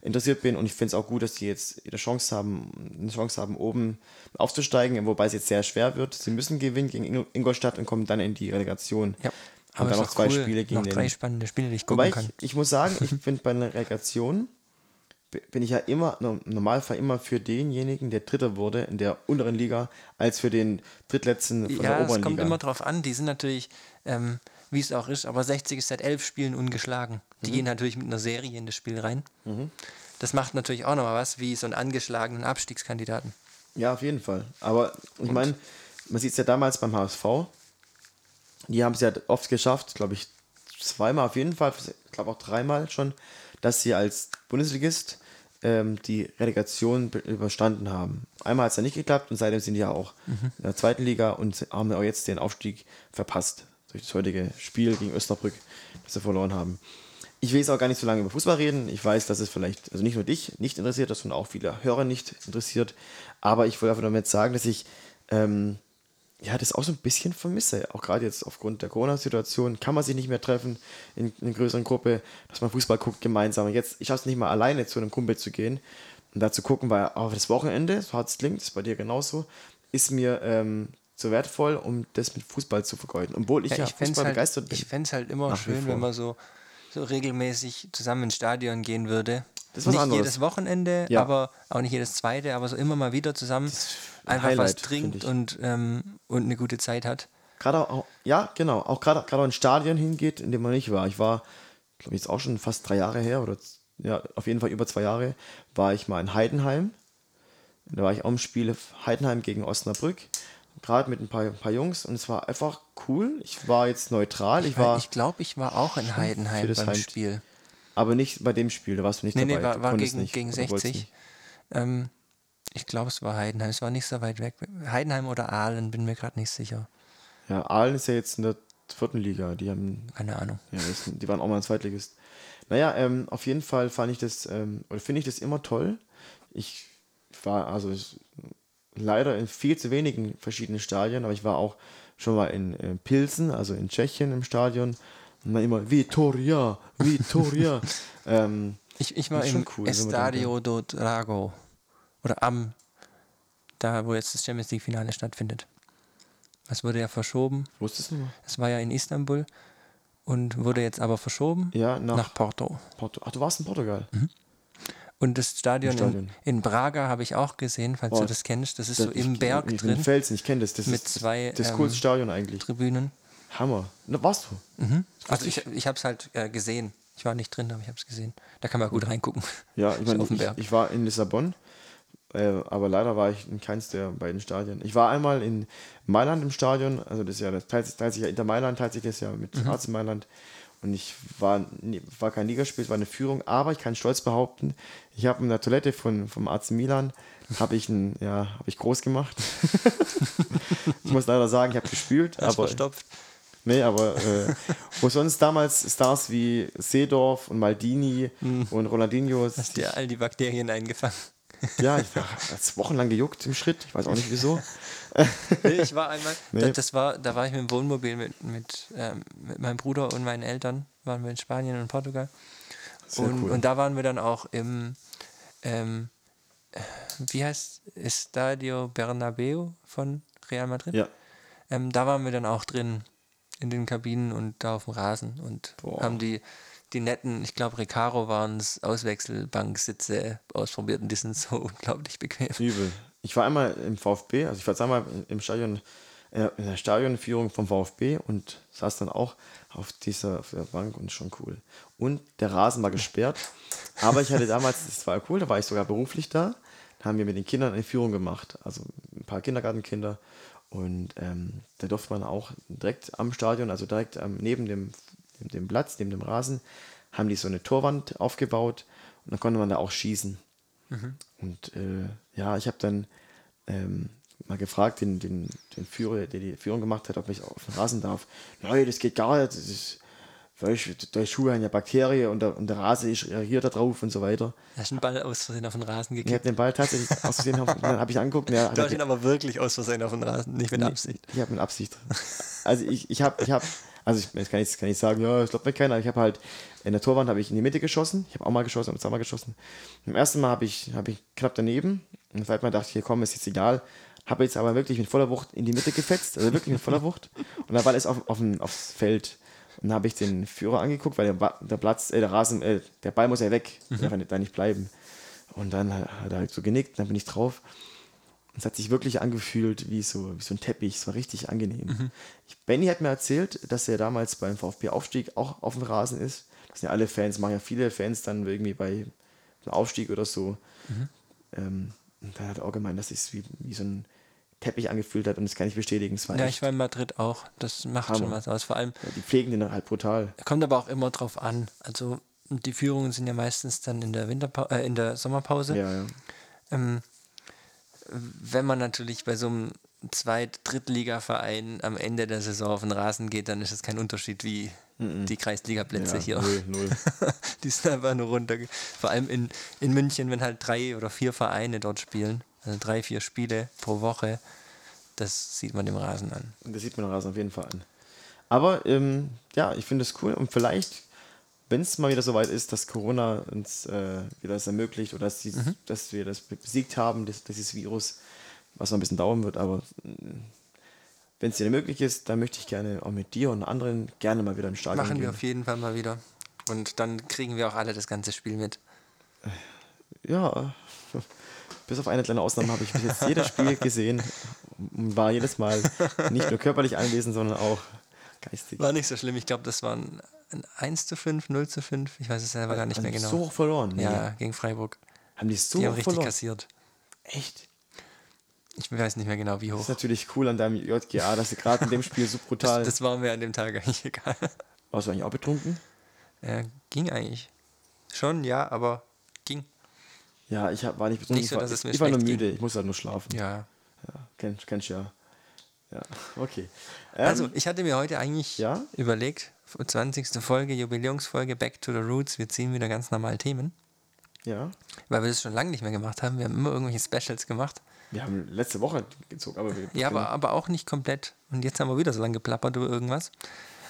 interessiert bin und ich finde es auch gut, dass die jetzt eine Chance haben, eine Chance haben, oben aufzusteigen, wobei es jetzt sehr schwer wird. Sie müssen gewinnen gegen Ing- Ingolstadt und kommen dann in die Relegation. Ja, Haben dann ist noch zwei cool. Spiele gegen noch den drei spannende Spiele, die ich gucken Wobei kann. ich, ich muss sagen, ich finde bei einer Relegation bin ich ja immer, im Normalfall immer für denjenigen, der Dritter wurde in der unteren Liga, als für den Drittletzten von Ja, der es oberen kommt Liga. immer drauf an. Die sind natürlich, ähm, wie es auch ist, aber 60 ist seit elf Spielen ungeschlagen. Die Mhm. gehen natürlich mit einer Serie in das Spiel rein. Das macht natürlich auch nochmal was, wie so einen angeschlagenen Abstiegskandidaten. Ja, auf jeden Fall. Aber ich meine, man sieht es ja damals beim HSV. Die haben es ja oft geschafft, glaube ich, zweimal auf jeden Fall, ich glaube auch dreimal schon, dass sie als Bundesligist ähm, die Relegation be- überstanden haben. Einmal hat es ja nicht geklappt und seitdem sind die ja auch in der zweiten Liga und haben auch jetzt den Aufstieg verpasst durch das heutige Spiel gegen Osnabrück, das sie verloren haben. Ich will jetzt auch gar nicht so lange über Fußball reden. Ich weiß, dass es vielleicht, also nicht nur dich nicht interessiert, das sondern auch viele Hörer nicht interessiert. Aber ich wollte einfach damit sagen, dass ich ähm, ja, das auch so ein bisschen vermisse. Auch gerade jetzt aufgrund der Corona-Situation kann man sich nicht mehr treffen in, in einer größeren Gruppe, dass man Fußball guckt gemeinsam. Und Jetzt, ich schaffe es nicht mal alleine zu einem Kumpel zu gehen und da zu gucken, weil auch das Wochenende, so hart es klingt, ist bei dir genauso, ist mir ähm, zu wertvoll, um das mit Fußball zu vergeuden. Obwohl ich ja, Ja, ich fände es Fußball halt, begeistert bin. ich fänd's halt immer schön, wenn man so, so regelmäßig zusammen ins Stadion gehen würde. Das ist nicht anderes. jedes Wochenende, Ja. aber auch nicht jedes zweite, aber so immer mal wieder zusammen ein einfach was Highlight, trinkt finde ich. und, ähm, und eine gute Zeit hat. Gerade auch, ja, genau, auch gerade gerade in Stadion hingeht, in dem man nicht war. Ich war, glaube ich, jetzt auch schon fast drei Jahre her oder ja, auf jeden Fall über zwei Jahre, war ich mal in Heidenheim. Da war ich auch im Spiel Heidenheim gegen Osnabrück, gerade mit ein paar, ein paar Jungs und es war einfach cool. Ich war jetzt neutral, ich war ich glaube, ich war auch in Heidenheim beim Heim- Spiel. aber nicht bei dem Spiel, da warst du nicht Nee, dabei. nee, war, war gegen, nicht, gegen oder wolltest 60. nicht. Ähm, ich glaube, es war Heidenheim. Es war nicht so weit weg. Heidenheim oder Aalen, bin mir gerade nicht sicher. Ja, Aalen ist ja jetzt in der vierten Liga, die haben Keine Ahnung. Ja, die waren auch mal ein Zweitligist. Naja, ähm, auf jeden Fall fand ich das, ähm, oder finde ich das immer toll. Ich war also ich, leider in viel zu wenigen verschiedenen Stadien, aber ich war auch schon mal in, äh, Pilsen, also in Tschechien im Stadion. Und dann immer Vitoria, Vitoria. ähm, Ich, ich war im cool, Estadio do Drago. Oder am, da wo jetzt das Champions League Finale stattfindet. Das wurde ja verschoben. wusstest du noch? Es war ja in Istanbul und wurde jetzt aber verschoben Ja, nach, nach Porto. Porto. Ach, du warst in Portugal. Und das Stadion, Im Stadion. In, in Braga habe ich auch gesehen, falls Oh, du das kennst. Das ist Das- so im Berg ich, drin, In Felsen, ich kenne das. Das mit ist zwei, das ähm, coolste Stadion eigentlich. Tribünen. Hammer. Na, warst du? Also ich, ich habe es halt äh, gesehen. Ich war nicht drin, aber ich habe es gesehen. Da kann man gut reingucken. Ja, ich meine, ich, ich war in Lissabon, äh, aber leider war ich in keins der beiden Stadien. Ich war einmal in Mailand im Stadion, also das ist ja, das teilt, teilt sich ja Inter Mailand, teilt sich das ja mit Mhm. AC Mailand. Und ich war, war kein Ligaspiel, es war eine Führung, aber ich kann stolz behaupten, ich habe in der Toilette von, vom AC Milan, habe ich, ja, hab ich groß gemacht. ich muss leider sagen, ich habe gespült, Hast aber verstopft. Nee, aber äh, wo sonst damals Stars wie Seedorf und Maldini Hm. und Ronaldinho, Hast dir all die Bakterien eingefangen. ja, ich war wochenlang gejuckt im Schritt, ich weiß auch nicht wieso. Nee, ich war einmal, Nee. da, das war, da war ich mit dem Wohnmobil mit, mit, ähm, mit meinem Bruder und meinen Eltern, waren wir in Spanien und Portugal. Sehr und, cool. und da waren wir dann auch im, ähm, äh, wie heißt Estadio Bernabeu von Real Madrid? Ja, Ähm, da waren wir dann auch drin in den Kabinen und da auf dem Rasen und Boah. haben die, die netten, ich glaube Recaro waren es, Auswechselbanksitze ausprobiert und die sind so unglaublich bequem. übel. Ich war einmal im VfB, also ich war zweimal im Stadion, äh, in der Stadionführung vom VfB und saß dann auch auf dieser auf der Bank und schon cool. Und der Rasen war gesperrt, aber ich hatte damals, das war cool, da war ich sogar beruflich da, da haben wir mit den Kindern eine Führung gemacht, also ein paar Kindergartenkinder und ähm, da durfte man auch direkt am Stadion, also direkt ähm, neben dem, dem, dem Platz, neben dem Rasen, haben die so eine Torwand aufgebaut und dann konnte man da auch schießen. Und äh, ja, ich habe dann ähm, mal gefragt, den, den, den Führer, der die Führung gemacht hat, ob ich auf den Rasen darf. Nein, das geht gar nicht. Das ist, weißt, du, die Schuhe haben ja Bakterien und der, und der Rasen ist reagiert da drauf und so weiter. Hast du einen Ball aus Versehen auf den Rasen Ich gekickt? habe den Ball tatsächlich aus Versehen, hab- dann habe ich angeguckt. Ja, Du hast ihn aber wirklich aus Versehen auf den Rasen, nicht mit Absicht. ich habe mit Absicht. Also ich, ich habe, ich habe, also ich jetzt kann ich, kann ich sagen, ja, ich glaube mir keiner. Ich habe halt in der Torwand habe ich in die Mitte geschossen. Ich habe auch mal geschossen, habe zweimal geschossen. Beim ersten Mal habe ich, habe ich knapp daneben. Und zweiten Mal dachte ich, hier komm, ist jetzt egal. Habe jetzt aber wirklich mit voller Wucht in die Mitte gefetzt, also wirklich mit voller Wucht. Und dann war das auf, auf aufs Feld. Dann habe ich den Führer angeguckt, weil der, der Platz, äh, der Rasen, äh, der Ball muss ja weg, der darf da nicht bleiben. Und dann hat er halt so genickt, dann bin ich drauf. Es hat sich wirklich angefühlt wie so, wie so ein Teppich. Es war richtig angenehm. Ich, Benny hat mir erzählt, dass er damals beim VfB-Aufstieg auch auf dem Rasen ist. Das sind ja alle Fans, machen ja viele Fans dann irgendwie bei einem Aufstieg oder so. Ähm, und dann hat er auch gemeint, dass es wie, wie so ein Teppich angefühlt hat und das kann ich bestätigen. Es war Ja, ich war in Madrid auch. Das macht schon Hammer. was aus. Vor allem, ja, die pflegen den halt brutal. kommt aber auch immer drauf an. Also, die Führungen sind ja meistens dann in der Winterpa äh, in der Sommerpause. Ja, ja. Ähm, wenn man natürlich bei so einem Zweit-, Drittliga-Verein am Ende der Saison auf den Rasen geht, dann ist es kein Unterschied wie die Kreisliga-Plätze ja hier. Null, null. Die sind einfach nur runter. Vor allem in, in München, wenn halt drei oder vier Vereine dort spielen, also drei, vier Spiele pro Woche, das sieht man dem Rasen an. Das sieht man am Rasen auf jeden Fall an. Aber ähm, ja, ich finde es cool und vielleicht, wenn es mal wieder soweit ist, dass Corona uns äh, wieder das ermöglicht oder dass, die, Mhm. dass wir das besiegt haben, das, dieses Virus, was noch ein bisschen dauern wird, aber wenn es wieder möglich ist, dann möchte ich gerne auch mit dir und anderen gerne mal wieder im Stadion Machen gehen. wir auf jeden Fall mal wieder. Und dann kriegen wir auch alle das ganze Spiel mit. Ja, bis auf eine kleine Ausnahme habe ich bis jetzt jedes Spiel gesehen und war jedes Mal nicht nur körperlich anwesend, sondern auch geistig. War nicht so schlimm. Ich glaube, das waren ein 1 zu 5, 0 zu 5. Ich weiß es selber gar nicht Haben mehr genau. So hoch verloren. ja, gegen Freiburg. Haben die so Die haben richtig verloren? kassiert. Echt? Ich weiß nicht mehr genau, wie Das hoch. ist natürlich cool an deinem JGA, dass du gerade in dem Spiel so brutal. Das war mir an dem Tag eigentlich egal. Warst du eigentlich auch betrunken? Ja, ging eigentlich. Schon, ja, aber. Ja, ich hab, war nicht betrunken. Nicht so, ich war, dass es mir ich war nur müde, ich musste halt nur schlafen. Ja. Ja, kennst, kennst du ja. Ja, okay. Ähm, Also, ich hatte mir heute eigentlich Ja? überlegt, 20. Folge, Jubiläumsfolge, Back to the Roots, wir ziehen wieder ganz normal Themen, ja. weil wir das schon lange nicht mehr gemacht haben. Wir haben immer irgendwelche Specials gemacht. Wir haben letzte Woche gezogen, aber wir. Ja, aber, aber auch nicht komplett. Und jetzt haben wir wieder so lange geplappert über irgendwas.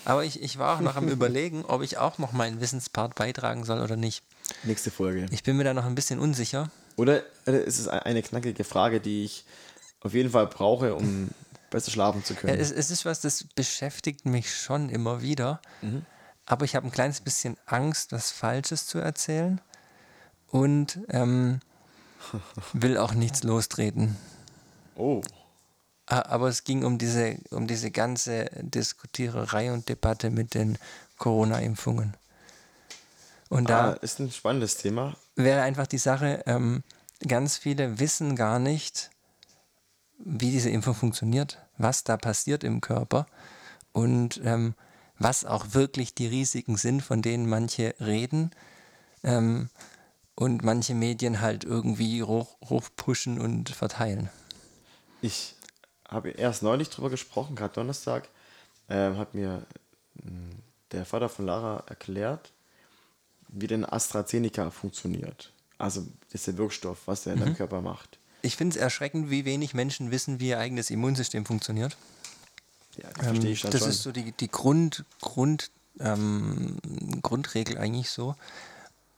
Aber ich, ich war auch noch am Überlegen, ob ich auch noch meinen Wissenspart beitragen soll oder nicht. Nächste Folge. Ich bin mir da noch ein bisschen unsicher. Oder ist es eine knackige Frage, die ich auf jeden Fall brauche, um besser schlafen zu Ja, können? es, es ist was, das beschäftigt mich schon immer wieder. Aber ich habe ein kleines bisschen Angst, was Falsches zu erzählen. Und ähm, will auch nichts lostreten. oh. Aber es ging um diese, um diese ganze Diskutiererei und Debatte mit den Corona-Impfungen. Und da Ah, ist ein spannendes Thema. wäre einfach die Sache, ähm, ganz viele wissen gar nicht, wie diese Impfung funktioniert, was da passiert im Körper und ähm, was auch wirklich die Risiken sind, von denen manche reden ähm, und manche Medien halt irgendwie hoch, hochpushen und verteilen. Ich habe erst neulich drüber gesprochen, gerade Donnerstag, ähm, hat mir mh, der Vater von Lara erklärt, wie denn AstraZeneca funktioniert. Also ist der Wirkstoff, was der in Mhm. deinem Körper macht. Ich finde es erschreckend, wie wenig Menschen wissen, wie ihr eigenes Immunsystem funktioniert. Ja, das verstehe Ähm, ich dann das schon. ist so die, die Grund, Grund, ähm, Grundregel eigentlich so.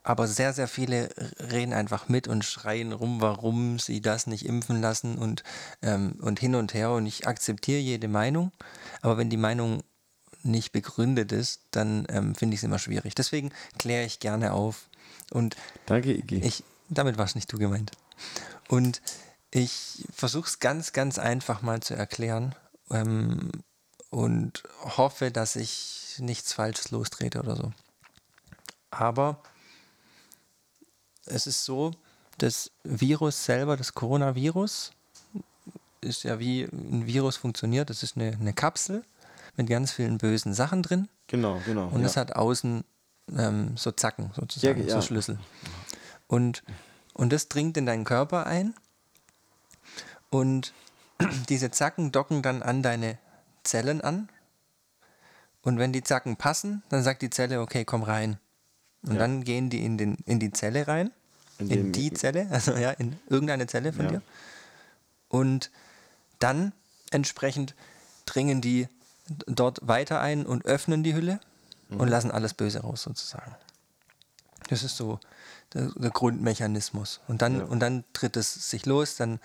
Aber sehr, sehr viele reden einfach mit und schreien rum, warum sie das nicht impfen lassen und, ähm, und hin und her. Und ich akzeptiere jede Meinung. Aber wenn die Meinung nicht begründet ist, dann ähm, finde ich es immer schwierig. Deswegen kläre ich gerne auf. Und Danke, Iggy. ich, damit war es nicht du gemeint. Und ich versuche es ganz, ganz einfach mal zu erklären ähm, und hoffe, dass ich nichts Falsches lostrete oder so. Aber es ist so, das Virus selber, das Coronavirus, ist ja wie ein Virus funktioniert. Das ist eine, eine Kapsel mit ganz vielen bösen Sachen drin genau, genau. und ja. es hat außen ähm, so Zacken sozusagen, Ja, ja. so Schlüssel. Und, und das dringt in deinen Körper ein und diese Zacken docken dann an deine Zellen an. Und wenn die Zacken passen, dann sagt die Zelle, okay, komm rein. Und dann gehen die in, den, in die Zelle rein, In in, die Zelle, also ja, in irgendeine Zelle von dir. Und dann entsprechend dringen die dort weiter ein und öffnen die Hülle Mhm. und lassen alles Böse raus sozusagen. Das ist so der, der Grundmechanismus. Und dann, Ja. und dann tritt es sich los, dann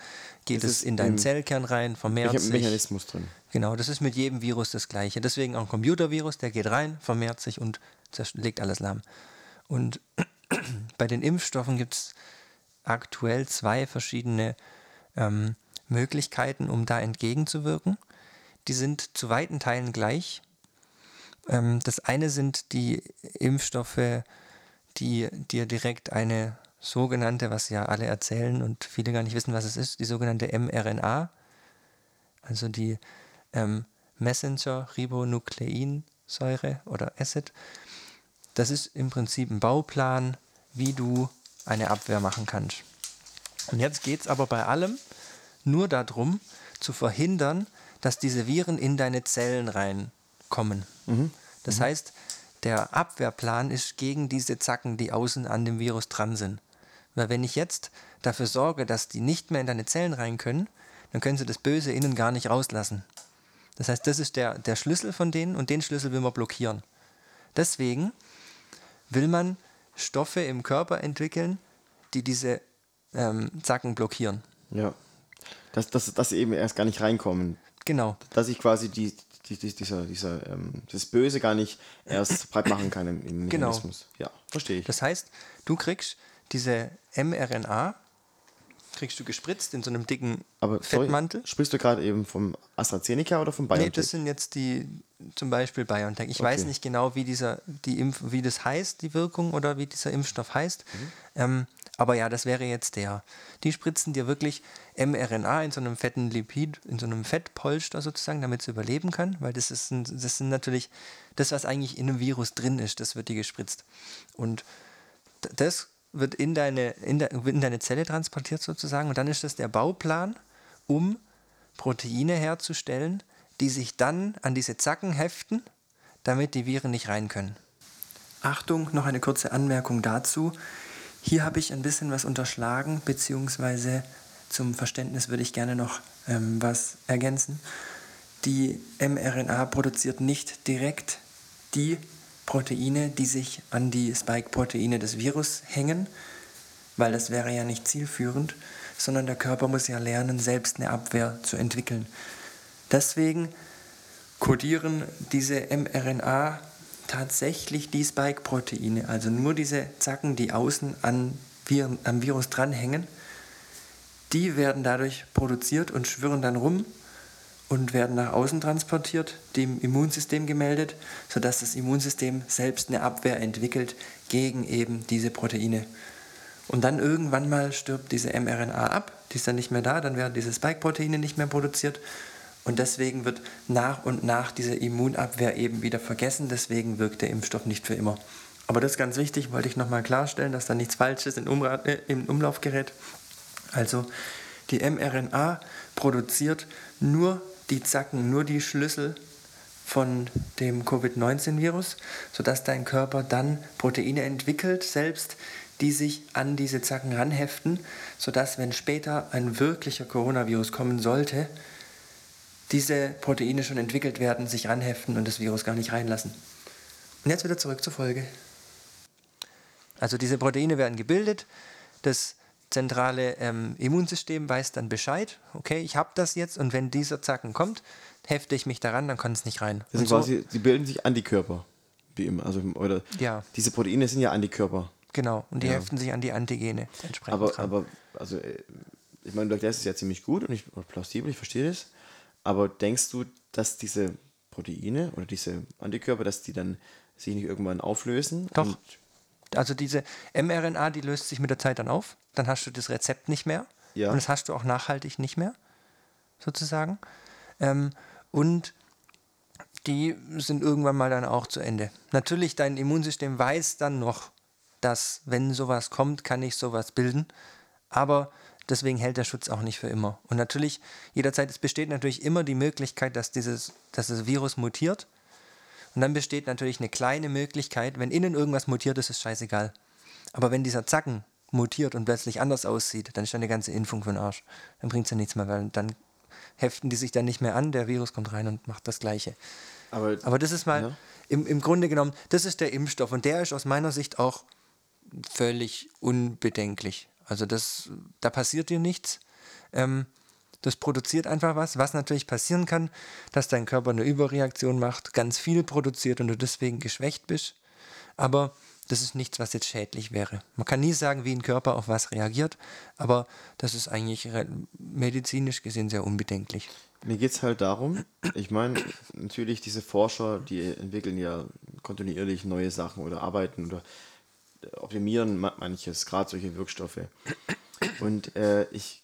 geht Es es in deinen Zellkern rein, vermehrt sich. Mechanismus drin. Genau, das ist mit jedem Virus das gleiche. Deswegen auch ein Computervirus, der geht rein, vermehrt sich und legt alles lahm. Und bei den Impfstoffen gibt es aktuell zwei verschiedene ähm, Möglichkeiten, um da entgegenzuwirken. Die sind zu weiten Teilen gleich. Ähm, das eine sind die Impfstoffe, die dir direkt eine sogenannte, was ja alle erzählen und viele gar nicht wissen, was es ist, die sogenannte mRNA, also die ähm, Messenger-Ribonukleinsäure oder Acid. Das ist im Prinzip ein Bauplan, wie du eine Abwehr machen kannst. Und jetzt geht es aber bei allem nur darum, zu verhindern, dass diese Viren in deine Zellen reinkommen. Mhm. Das mhm. heißt, der Abwehrplan ist gegen diese Zacken, die außen an dem Virus dran sind. Weil wenn ich jetzt dafür sorge, dass die nicht mehr in deine Zellen rein können, dann können sie das Böse innen gar nicht rauslassen. Das heißt, das ist der, der Schlüssel von denen und den Schlüssel will man blockieren. Deswegen will man Stoffe im Körper entwickeln, die diese ähm, Zacken blockieren. Ja. Dass, dass, dass sie eben erst gar nicht reinkommen. Genau. Dass ich quasi die, die, die dieser, dieser, ähm, das Böse gar nicht erst breit machen kann im, im genau. Mechanismus. Ja, verstehe ich. Das heißt, du kriegst diese mRNA, kriegst du gespritzt in so einem dicken Aber Fettmantel. Sorry, sprichst du gerade eben vom AstraZeneca oder vom BioNTech? Nee, das sind jetzt die, zum Beispiel BioNTech. Ich okay. weiß nicht genau, wie, dieser, die Impf wie das heißt, die Wirkung oder wie dieser Impfstoff heißt. Mhm. Ähm, aber ja, das wäre jetzt der. Die spritzen dir wirklich mRNA in so einem fetten Lipid, in so einem Fettpolster sozusagen, damit es überleben kann, weil das ist, ein, das sind natürlich das, was eigentlich in einem Virus drin ist, das wird dir gespritzt. Und das wird in deine, in, de, in deine Zelle transportiert sozusagen und dann ist das der Bauplan, um Proteine herzustellen, die sich dann an diese Zacken heften, damit die Viren nicht rein können. Achtung, noch eine kurze Anmerkung dazu. Hier habe ich ein bisschen was unterschlagen, beziehungsweise zum Verständnis würde ich gerne noch ähm, was ergänzen. Die mRNA produziert nicht direkt die Proteine, die sich an die Spike-Proteine des Virus hängen, weil das wäre ja nicht zielführend, sondern der Körper muss ja lernen, selbst eine Abwehr zu entwickeln. Deswegen kodieren diese mRNA tatsächlich die Spike-Proteine, also nur diese Zacken, die außen an Viren, am Virus dranhängen, die werden dadurch produziert und schwirren dann rum und werden nach außen transportiert, dem Immunsystem gemeldet, sodass das Immunsystem selbst eine Abwehr entwickelt gegen eben diese Proteine. Und dann irgendwann mal stirbt diese mRNA ab, die ist dann nicht mehr da, dann werden diese Spike-Proteine nicht mehr produziert und deswegen wird nach und nach diese Immunabwehr eben wieder vergessen. Deswegen wirkt der Impfstoff nicht für immer. Aber das ist ganz wichtig, wollte ich nochmal klarstellen, dass da nichts Falsches im, Umra äh, im Umlauf gerät. Also die mRNA produziert nur die Zacken, nur die Schlüssel von dem Covid-19-Virus, sodass dein Körper dann Proteine entwickelt, selbst die sich an diese Zacken ranheften, sodass, wenn später ein wirklicher Coronavirus kommen sollte, diese Proteine schon entwickelt werden, sich ranheften und das Virus gar nicht reinlassen. Und jetzt wieder zurück zur Folge. Also diese Proteine werden gebildet, das zentrale ähm, Immunsystem weiß dann Bescheid, okay, ich habe das jetzt und wenn dieser Zacken kommt, hefte ich mich daran, dann kann es nicht rein. Das sind so, quasi, sie bilden sich Antikörper, wie immer. Also, oder ja. Diese Proteine sind ja Antikörper. Genau, und die ja. heften sich an die Antigene entsprechend aber, dran. Aber, also, äh, ich meine, du erklärst es ja ziemlich gut und ich, plausibel, ich verstehe das. Aber denkst du, dass diese Proteine oder diese Antikörper, dass die dann sich nicht irgendwann auflösen? Doch. Also diese mRNA, die löst sich mit der Zeit dann auf. Dann hast du das Rezept nicht mehr. Ja. Und das hast du auch nachhaltig nicht mehr, sozusagen. Ähm, und die sind irgendwann mal dann auch zu Ende. Natürlich, dein Immunsystem weiß dann noch, dass wenn sowas kommt, kann ich sowas bilden. Aber Deswegen hält der Schutz auch nicht für immer. Und natürlich, jederzeit, es besteht natürlich immer die Möglichkeit, dass dieses dass das Virus mutiert. Und dann besteht natürlich eine kleine Möglichkeit, wenn innen irgendwas mutiert, ist es scheißegal. Aber wenn dieser Zacken mutiert und plötzlich anders aussieht, dann ist eine ganze Impfung für den Arsch. Dann bringt es ja nichts mehr, weil dann heften die sich dann nicht mehr an, der Virus kommt rein und macht das Gleiche. Aber, Aber das ist mal, ja. im, im Grunde genommen, das ist der Impfstoff und der ist aus meiner Sicht auch völlig unbedenklich. Also das, da passiert dir nichts. Ähm, das produziert einfach was, was natürlich passieren kann, dass dein Körper eine Überreaktion macht, ganz viel produziert und du deswegen geschwächt bist. Aber das ist nichts, was jetzt schädlich wäre. Man kann nie sagen, wie ein Körper auf was reagiert, aber das ist eigentlich medizinisch gesehen sehr unbedenklich. Mir geht es halt darum, ich meine, natürlich diese Forscher, die entwickeln ja kontinuierlich neue Sachen oder arbeiten oder optimieren manches, gerade solche Wirkstoffe. Und äh, ich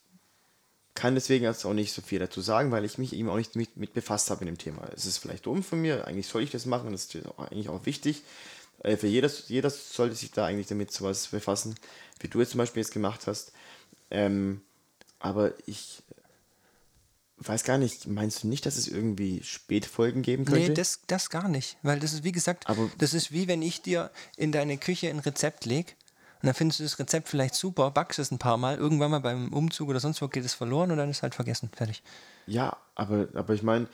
kann deswegen jetzt auch nicht so viel dazu sagen, weil ich mich eben auch nicht mit, mit befasst habe in dem Thema. Es ist vielleicht dumm von mir, eigentlich soll ich das machen, das ist eigentlich auch wichtig. äh, für jeder, jeder sollte sich da eigentlich damit sowas befassen, wie du jetzt zum Beispiel jetzt gemacht hast. Ähm, aber ich weiß gar nicht, meinst du nicht, dass es irgendwie Spätfolgen geben könnte? Nee, das, das gar nicht. Weil das ist, wie gesagt, Aber- das ist wie wenn ich dir in deine Küche ein Rezept lege und dann findest du das Rezept vielleicht super, backst es ein paar Mal, irgendwann mal beim Umzug oder sonst wo geht es verloren und dann ist halt vergessen. Fertig. Ja, aber, aber ich meine,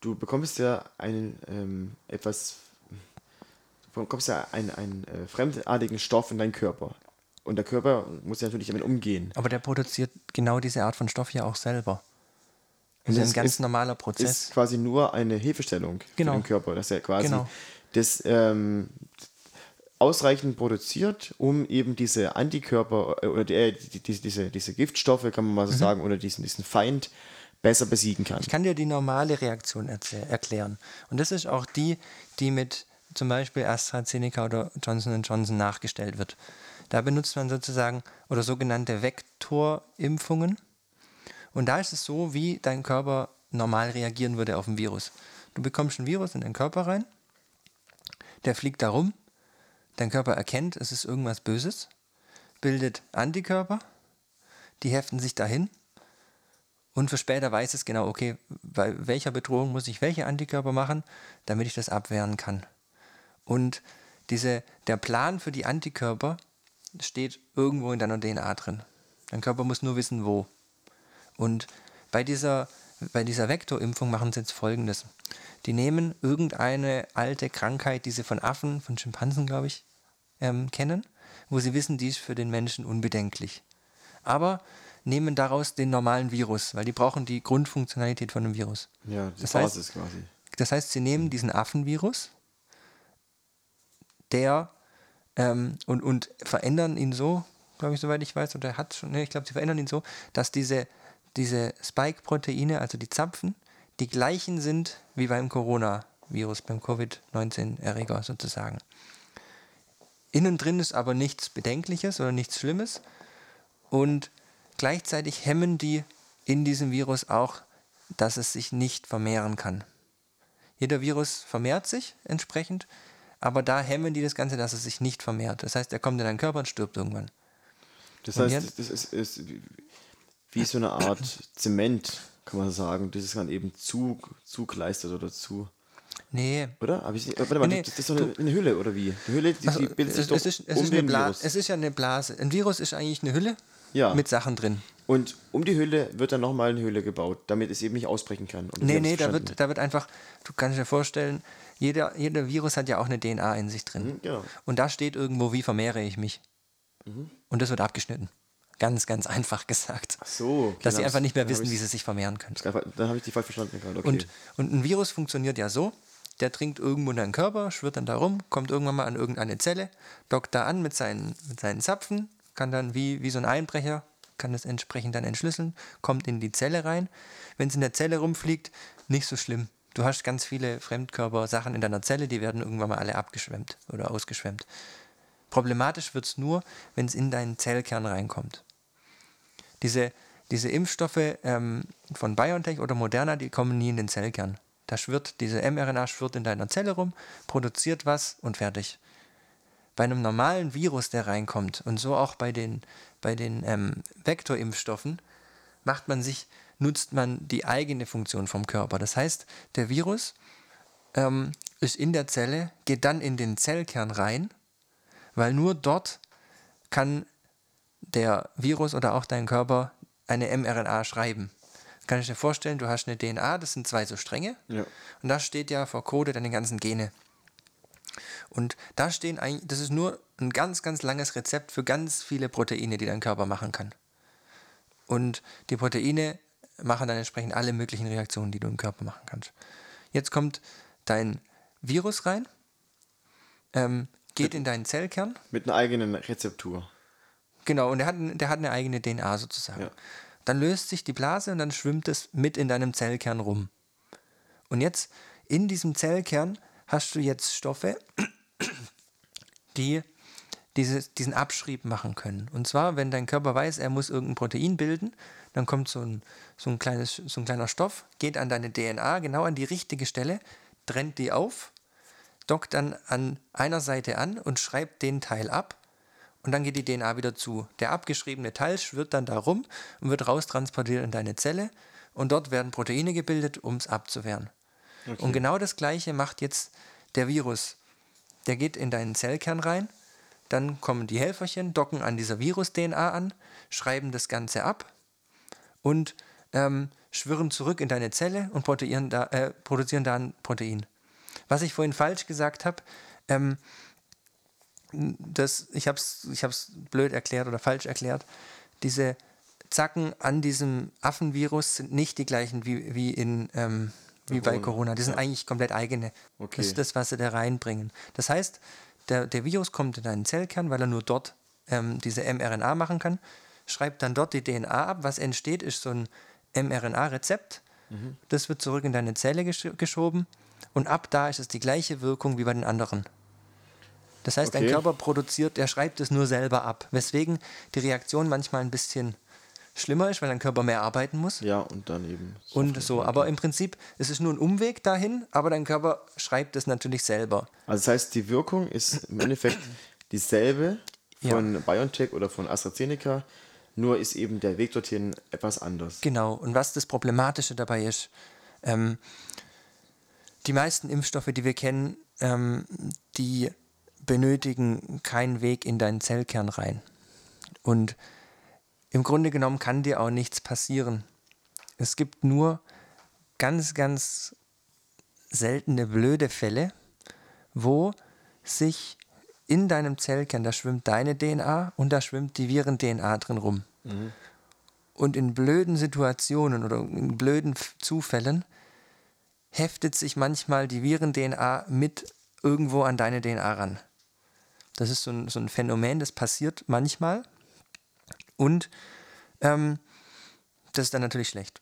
du bekommst ja einen ähm, etwas, du bekommst ja einen, einen äh, fremdartigen Stoff in deinen Körper. Und der Körper muss ja natürlich damit umgehen. Aber der produziert genau diese Art von Stoff ja auch selber. Das Und ist das ein ganz ist- normaler Prozess. Ist quasi nur eine Hilfestellung Genau. für den Körper, dass er quasi Genau. das ähm, ausreichend produziert, um eben diese Antikörper äh, oder die, die, die, diese, diese Giftstoffe, kann man mal so sagen, oder diesen, diesen Feind besser besiegen kann. Ich kann dir die normale Reaktion erklären. Und das ist auch die, die mit zum Beispiel AstraZeneca oder Johnson Johnson nachgestellt wird. Da benutzt man sozusagen oder sogenannte Vektorimpfungen. Und da ist es so, wie dein Körper normal reagieren würde auf ein Virus. Du bekommst ein Virus in deinen Körper rein, der fliegt da rum, dein Körper erkennt, es ist irgendwas Böses, bildet Antikörper, die heften sich dahin und für später weiß es genau, okay, bei welcher Bedrohung muss ich welche Antikörper machen, damit ich das abwehren kann. Und diese, der Plan für die Antikörper steht irgendwo in deiner DNA drin. Dein Körper muss nur wissen, wo. Und bei dieser, bei dieser Vektorimpfung machen sie jetzt folgendes. Die nehmen irgendeine alte Krankheit, die sie von Affen, von Schimpansen, glaube ich, ähm, kennen, wo sie wissen, die ist für den Menschen unbedenklich. Aber nehmen daraus den normalen Virus, weil die brauchen die Grundfunktionalität von einem Virus. ja, die das heißt- Basis quasi. Das heißt, sie nehmen diesen Affenvirus, der ähm, und, und verändern ihn so, glaube ich, soweit ich weiß, oder hat schon, ne, ich glaube, sie verändern ihn so, dass diese, diese Spike-Proteine, also die Zapfen, die gleichen sind wie beim Coronavirus, beim Covid-19-Erreger sozusagen. Innen drin ist aber nichts Bedenkliches oder nichts Schlimmes und gleichzeitig hemmen die in diesem Virus auch, dass es sich nicht vermehren kann. Jeder Virus vermehrt sich entsprechend, aber da hemmen die das Ganze, dass es sich nicht vermehrt. Das heißt, er kommt in deinen Körper und stirbt irgendwann. Das heißt, das ist, ist wie- so eine Art Zement, kann man sagen, das ist dann eben zu, zugleistert oder zu. Nee, Oder? Hab ich, nicht- warte mal, Nee, das ist doch eine, eine Hülle, oder wie? Die Hülle, die, also, die bildet sich es, doch es, ist, es, um ist eine den Bla Virus. es ist ja eine Blase. Ein Virus ist eigentlich eine Hülle Ja. mit Sachen drin. Und um die Hülle wird dann nochmal eine Hülle gebaut, damit es eben nicht ausbrechen kann. Und Nee, nee, da wird, da wird einfach, du kannst dir vorstellen, jeder, jeder Virus hat ja auch eine DNA in sich drin. Mhm, genau. Und da steht irgendwo, wie vermehre ich mich. Mhm. Und das wird abgeschnitten. Ganz, ganz einfach gesagt. Ach so. Dass sie einfach nicht mehr wissen, wie sie sich vermehren können. Dann habe ich die falsch verstanden gerade. Okay. Und, und ein Virus funktioniert ja so, der dringt irgendwo in deinen Körper, schwirrt dann da rum, kommt irgendwann mal an irgendeine Zelle, dockt da an mit seinen, mit seinen Zapfen, kann dann wie, wie so ein Einbrecher, kann das entsprechend dann entschlüsseln, kommt in die Zelle rein. Wenn es in der Zelle rumfliegt, nicht so schlimm. Du hast ganz viele Fremdkörpersachen in deiner Zelle, die werden irgendwann mal alle abgeschwemmt oder ausgeschwemmt. Problematisch wird es nur, wenn es in deinen Zellkern reinkommt. Diese, diese Impfstoffe ähm, von BioNTech oder Moderna, die kommen nie in den Zellkern. Da schwirrt, diese mRNA schwirrt in deiner Zelle rum, produziert was und fertig. Bei einem normalen Virus, der reinkommt, und so auch bei den, bei den ähm, Vektorimpfstoffen, macht man sich, nutzt man die eigene Funktion vom Körper. Das heißt, der Virus ähm, ist in der Zelle, geht dann in den Zellkern rein, weil nur dort kann der Virus oder auch dein Körper eine mRNA schreiben. Kann ich dir vorstellen, du hast eine DNA, das sind zwei so Stränge. Ja. Und da steht ja verkodet deine ganzen Gene. Und da stehen eigentlich, das ist nur ein ganz, ganz langes Rezept für ganz viele Proteine, die dein Körper machen kann. Und die Proteine machen dann entsprechend alle möglichen Reaktionen, die du im Körper machen kannst. Jetzt kommt dein Virus rein, ähm, geht in deinen Zellkern, Mit einer eigenen Rezeptur. Genau, und der hat, der hat eine eigene DNA sozusagen. Ja. Dann löst sich die Blase und dann schwimmt es mit in deinem Zellkern rum. Und jetzt in diesem Zellkern hast du jetzt Stoffe, die diese, diesen Abschrieb machen können. Und zwar, wenn dein Körper weiß, er muss irgendein Protein bilden, dann kommt so ein, so ein, kleines, so ein kleiner Stoff, geht an deine DNA, genau an die richtige Stelle, trennt die auf, dockt dann an einer Seite an und schreibt den Teil ab und dann geht die DNA wieder zu. Der abgeschriebene Teil schwirrt dann da rum und wird raustransportiert in deine Zelle und dort werden Proteine gebildet, um es abzuwehren. Okay. Und genau das gleiche macht jetzt der Virus. Der geht in deinen Zellkern rein, dann kommen die Helferchen, docken an dieser Virus-DNA an, schreiben das Ganze ab und ähm, schwirren zurück in deine Zelle und produzieren da, äh, produzieren da ein Protein. Was ich vorhin falsch gesagt habe, ähm, das, ich habe es ich blöd erklärt oder falsch erklärt. Diese Zacken an diesem Affenvirus sind nicht die gleichen wie, wie, in, ähm, wie bei Corona. Die sind ja. eigentlich komplett eigene. Okay. Das ist das, was sie da reinbringen. Das heißt, der, der Virus kommt in deinen Zellkern, weil er nur dort ähm, diese mRNA machen kann, schreibt dann dort die DNA ab. Was entsteht, ist so ein mRNA-Rezept. Mhm. Das wird zurück in deine Zelle gesch geschoben und ab da ist es die gleiche Wirkung wie bei den anderen. Das heißt, okay. dein Körper produziert, der schreibt es nur selber ab, weswegen die Reaktion manchmal ein bisschen schlimmer ist, weil dein Körper mehr arbeiten muss. Ja, und dann eben. Und so, aber im Prinzip es ist nur ein Umweg dahin, aber dein Körper schreibt es natürlich selber. Also das heißt, die Wirkung ist im Endeffekt dieselbe von ja. BioNTech oder von AstraZeneca, nur ist eben der Weg dorthin etwas anders. Genau, und was das Problematische dabei ist, ähm, die meisten Impfstoffe, die wir kennen, ähm, die benötigen keinen Weg in deinen Zellkern rein. Und im Grunde genommen kann dir auch nichts passieren. Es gibt nur ganz, ganz seltene blöde Fälle, wo sich in deinem Zellkern, da schwimmt deine DNA und da schwimmt die Viren-DNA drin rum. Mhm. Und in blöden Situationen oder in blöden Zufällen heftet sich manchmal die Viren-DNA mit irgendwo an deine DNA ran. Das ist so ein, so ein Phänomen, das passiert manchmal. Und ähm, das ist dann natürlich schlecht.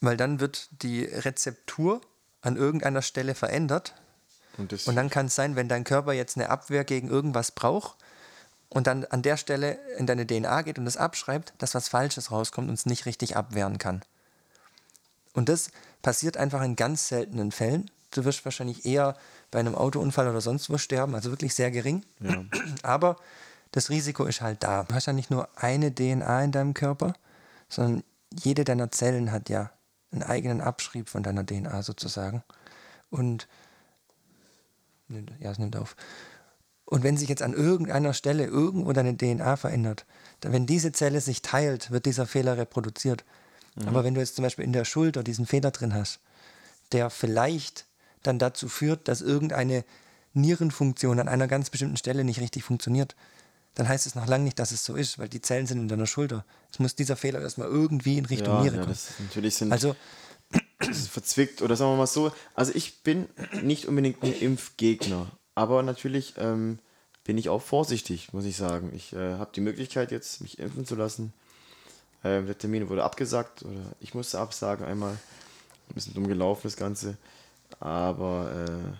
Weil dann wird die Rezeptur an irgendeiner Stelle verändert und, und dann kann es sein, wenn dein Körper jetzt eine Abwehr gegen irgendwas braucht und dann an der Stelle in deine DNA geht und das abschreibt, dass was Falsches rauskommt und es nicht richtig abwehren kann. Und das passiert einfach in ganz seltenen Fällen. Du wirst wahrscheinlich eher bei einem Autounfall oder sonst wo sterben, also wirklich sehr gering. Ja. Aber das Risiko ist halt da. Du hast ja nicht nur eine DNA in deinem Körper, sondern jede deiner Zellen hat ja einen eigenen Abschrieb von deiner DNA sozusagen. Und ja, es nimmt auf. Und wenn sich jetzt an irgendeiner Stelle irgendwo deine DNA verändert, dann, wenn diese Zelle sich teilt, wird dieser Fehler reproduziert. Mhm. Aber wenn du jetzt zum Beispiel in der Schulter diesen Fehler drin hast, der vielleicht dann dazu führt, dass irgendeine Nierenfunktion an einer ganz bestimmten Stelle nicht richtig funktioniert, dann heißt es noch lange nicht, dass es so ist, weil die Zellen sind in deiner Schulter. Es muss dieser Fehler erstmal irgendwie in Richtung ja, Niere ja, kommen. natürlich sind also verzwickt oder sagen wir mal so. Also ich bin nicht unbedingt ein Impfgegner, aber natürlich ähm, bin ich auch vorsichtig, muss ich sagen. Ich äh, habe die Möglichkeit jetzt, mich impfen zu lassen. Äh, der Termin wurde abgesagt oder ich musste absagen einmal. Ein bisschen dumm gelaufen das Ganze. Aber äh,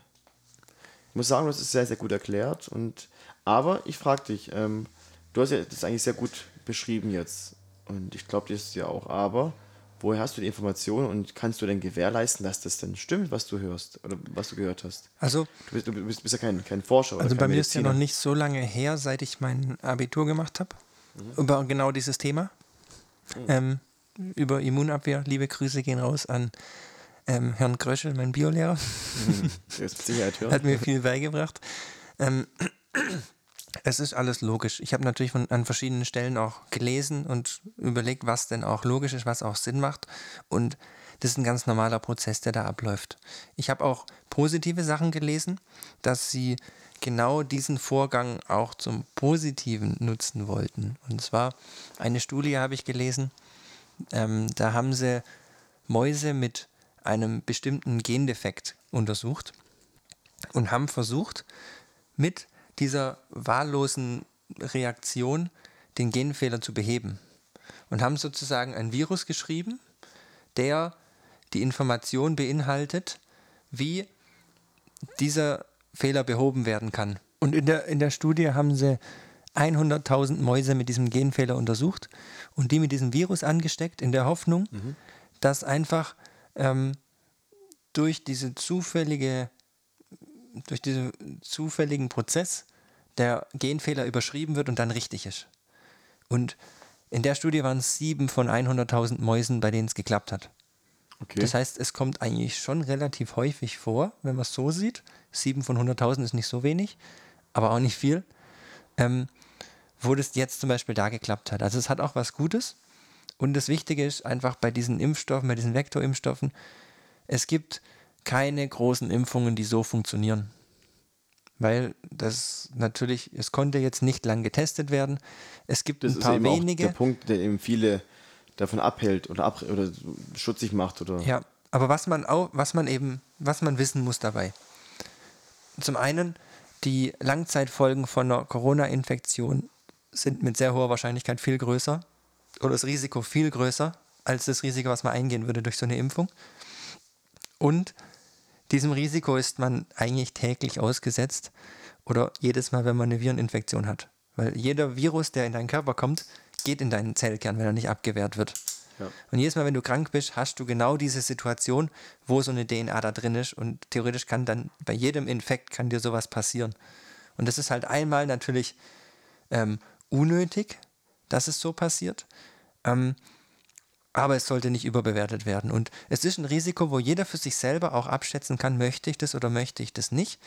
ich muss sagen, das ist sehr, sehr gut erklärt. Und, aber ich frage dich, ähm, du hast ja das eigentlich sehr gut beschrieben jetzt. Und ich glaube, das ist ja auch. Aber woher hast du die Informationen und kannst du denn gewährleisten, dass das denn stimmt, was du hörst oder was du gehört hast? Also, du bist, du bist, bist ja kein, kein Forscher. Also, bei mir ist ja noch nicht so lange her, seit ich mein Abitur gemacht habe, mhm. über genau dieses Thema. Mhm. Ähm, über Immunabwehr. Liebe Grüße gehen raus an ähm, Herrn Kröschel, mein Biolehrer. Mhm. Hat mir viel beigebracht. Ähm, es ist alles logisch. Ich habe natürlich von, an verschiedenen Stellen auch gelesen und überlegt, was denn auch logisch ist, was auch Sinn macht. Und das ist ein ganz normaler Prozess, der da abläuft. Ich habe auch positive Sachen gelesen, dass sie genau diesen Vorgang auch zum Positiven nutzen wollten. Und zwar eine Studie habe ich gelesen, ähm, da haben sie Mäuse mit einem bestimmten Gendefekt untersucht und haben versucht, mit dieser wahllosen Reaktion den Genfehler zu beheben. Und haben sozusagen ein Virus geschrieben, der die Information beinhaltet, wie dieser Fehler behoben werden kann. Und in der, in der Studie haben sie 100.000 Mäuse mit diesem Genfehler untersucht und die mit diesem Virus angesteckt, in der Hoffnung, mhm. dass einfach ähm, durch diese zufällige durch diesen zufälligen Prozess der Genfehler überschrieben wird und dann richtig ist. Und in der Studie waren es sieben von 100.000 Mäusen, bei denen es geklappt hat. Okay. Das heißt, es kommt eigentlich schon relativ häufig vor, wenn man es so sieht. Sieben von 100.000 ist nicht so wenig, aber auch nicht viel. Ähm, wo das jetzt zum Beispiel da geklappt hat. Also es hat auch was Gutes. Und das Wichtige ist einfach bei diesen Impfstoffen, bei diesen Vektorimpfstoffen, es gibt keine großen Impfungen, die so funktionieren. Weil das natürlich, es konnte jetzt nicht lang getestet werden. Es gibt das ein ist paar eben wenige. auch der Punkt, der eben viele davon abhält oder, ab, oder schutzig macht. Oder Ja, aber was man auch, was man eben, was man wissen muss dabei. Zum einen, die Langzeitfolgen von einer Corona-Infektion sind mit sehr hoher Wahrscheinlichkeit viel größer oder das Risiko viel größer als das Risiko, was man eingehen würde durch so eine Impfung. Und diesem Risiko ist man eigentlich täglich ausgesetzt oder jedes Mal, wenn man eine Vireninfektion hat. Weil jeder Virus, der in deinen Körper kommt, geht in deinen Zellkern, wenn er nicht abgewehrt wird. Ja. Und jedes Mal, wenn du krank bist, hast du genau diese Situation, wo so eine DNA da drin ist und theoretisch kann dann bei jedem Infekt kann dir sowas passieren. Und das ist halt einmal natürlich ähm, unnötig, dass es so passiert. Ähm, aber es sollte nicht überbewertet werden. Und es ist ein Risiko, wo jeder für sich selber auch abschätzen kann, möchte ich das oder möchte ich das nicht.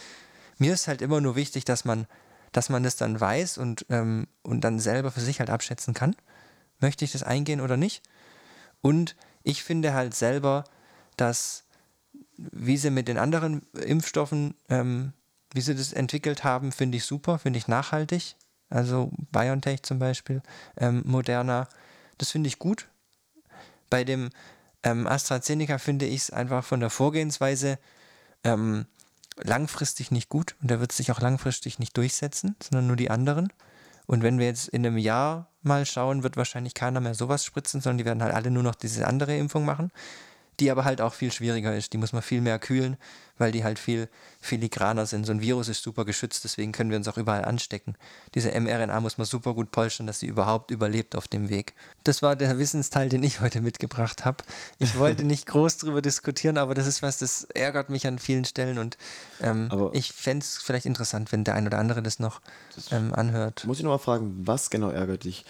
Mir ist halt immer nur wichtig, dass man, dass man das dann weiß und, ähm, und dann selber für sich halt abschätzen kann. Möchte ich das eingehen oder nicht? Und ich finde halt selber, dass, wie sie mit den anderen Impfstoffen, ähm, wie sie das entwickelt haben, finde ich super, finde ich nachhaltig. Also BioNTech zum Beispiel, ähm, Moderna, das finde ich gut. Bei dem ähm, AstraZeneca finde ich es einfach von der Vorgehensweise ähm, langfristig nicht gut und der wird sich auch langfristig nicht durchsetzen, sondern nur die anderen. Und wenn wir jetzt in einem Jahr mal schauen, wird wahrscheinlich keiner mehr sowas spritzen, sondern die werden halt alle nur noch diese andere Impfung machen, die aber halt auch viel schwieriger ist. Die muss man viel mehr kühlen, weil die halt viel filigraner sind. So ein Virus ist super geschützt, deswegen können wir uns auch überall anstecken. Diese mRNA muss man super gut polstern, dass sie überhaupt überlebt auf dem Weg. Das war der Wissensteil, den ich heute mitgebracht habe. Ich wollte nicht groß drüber diskutieren, aber das ist was, das ärgert mich an vielen Stellen und ähm, ich fände es vielleicht interessant, wenn der ein oder andere das noch ähm, anhört. Muss ich nochmal fragen, was genau ärgert dich?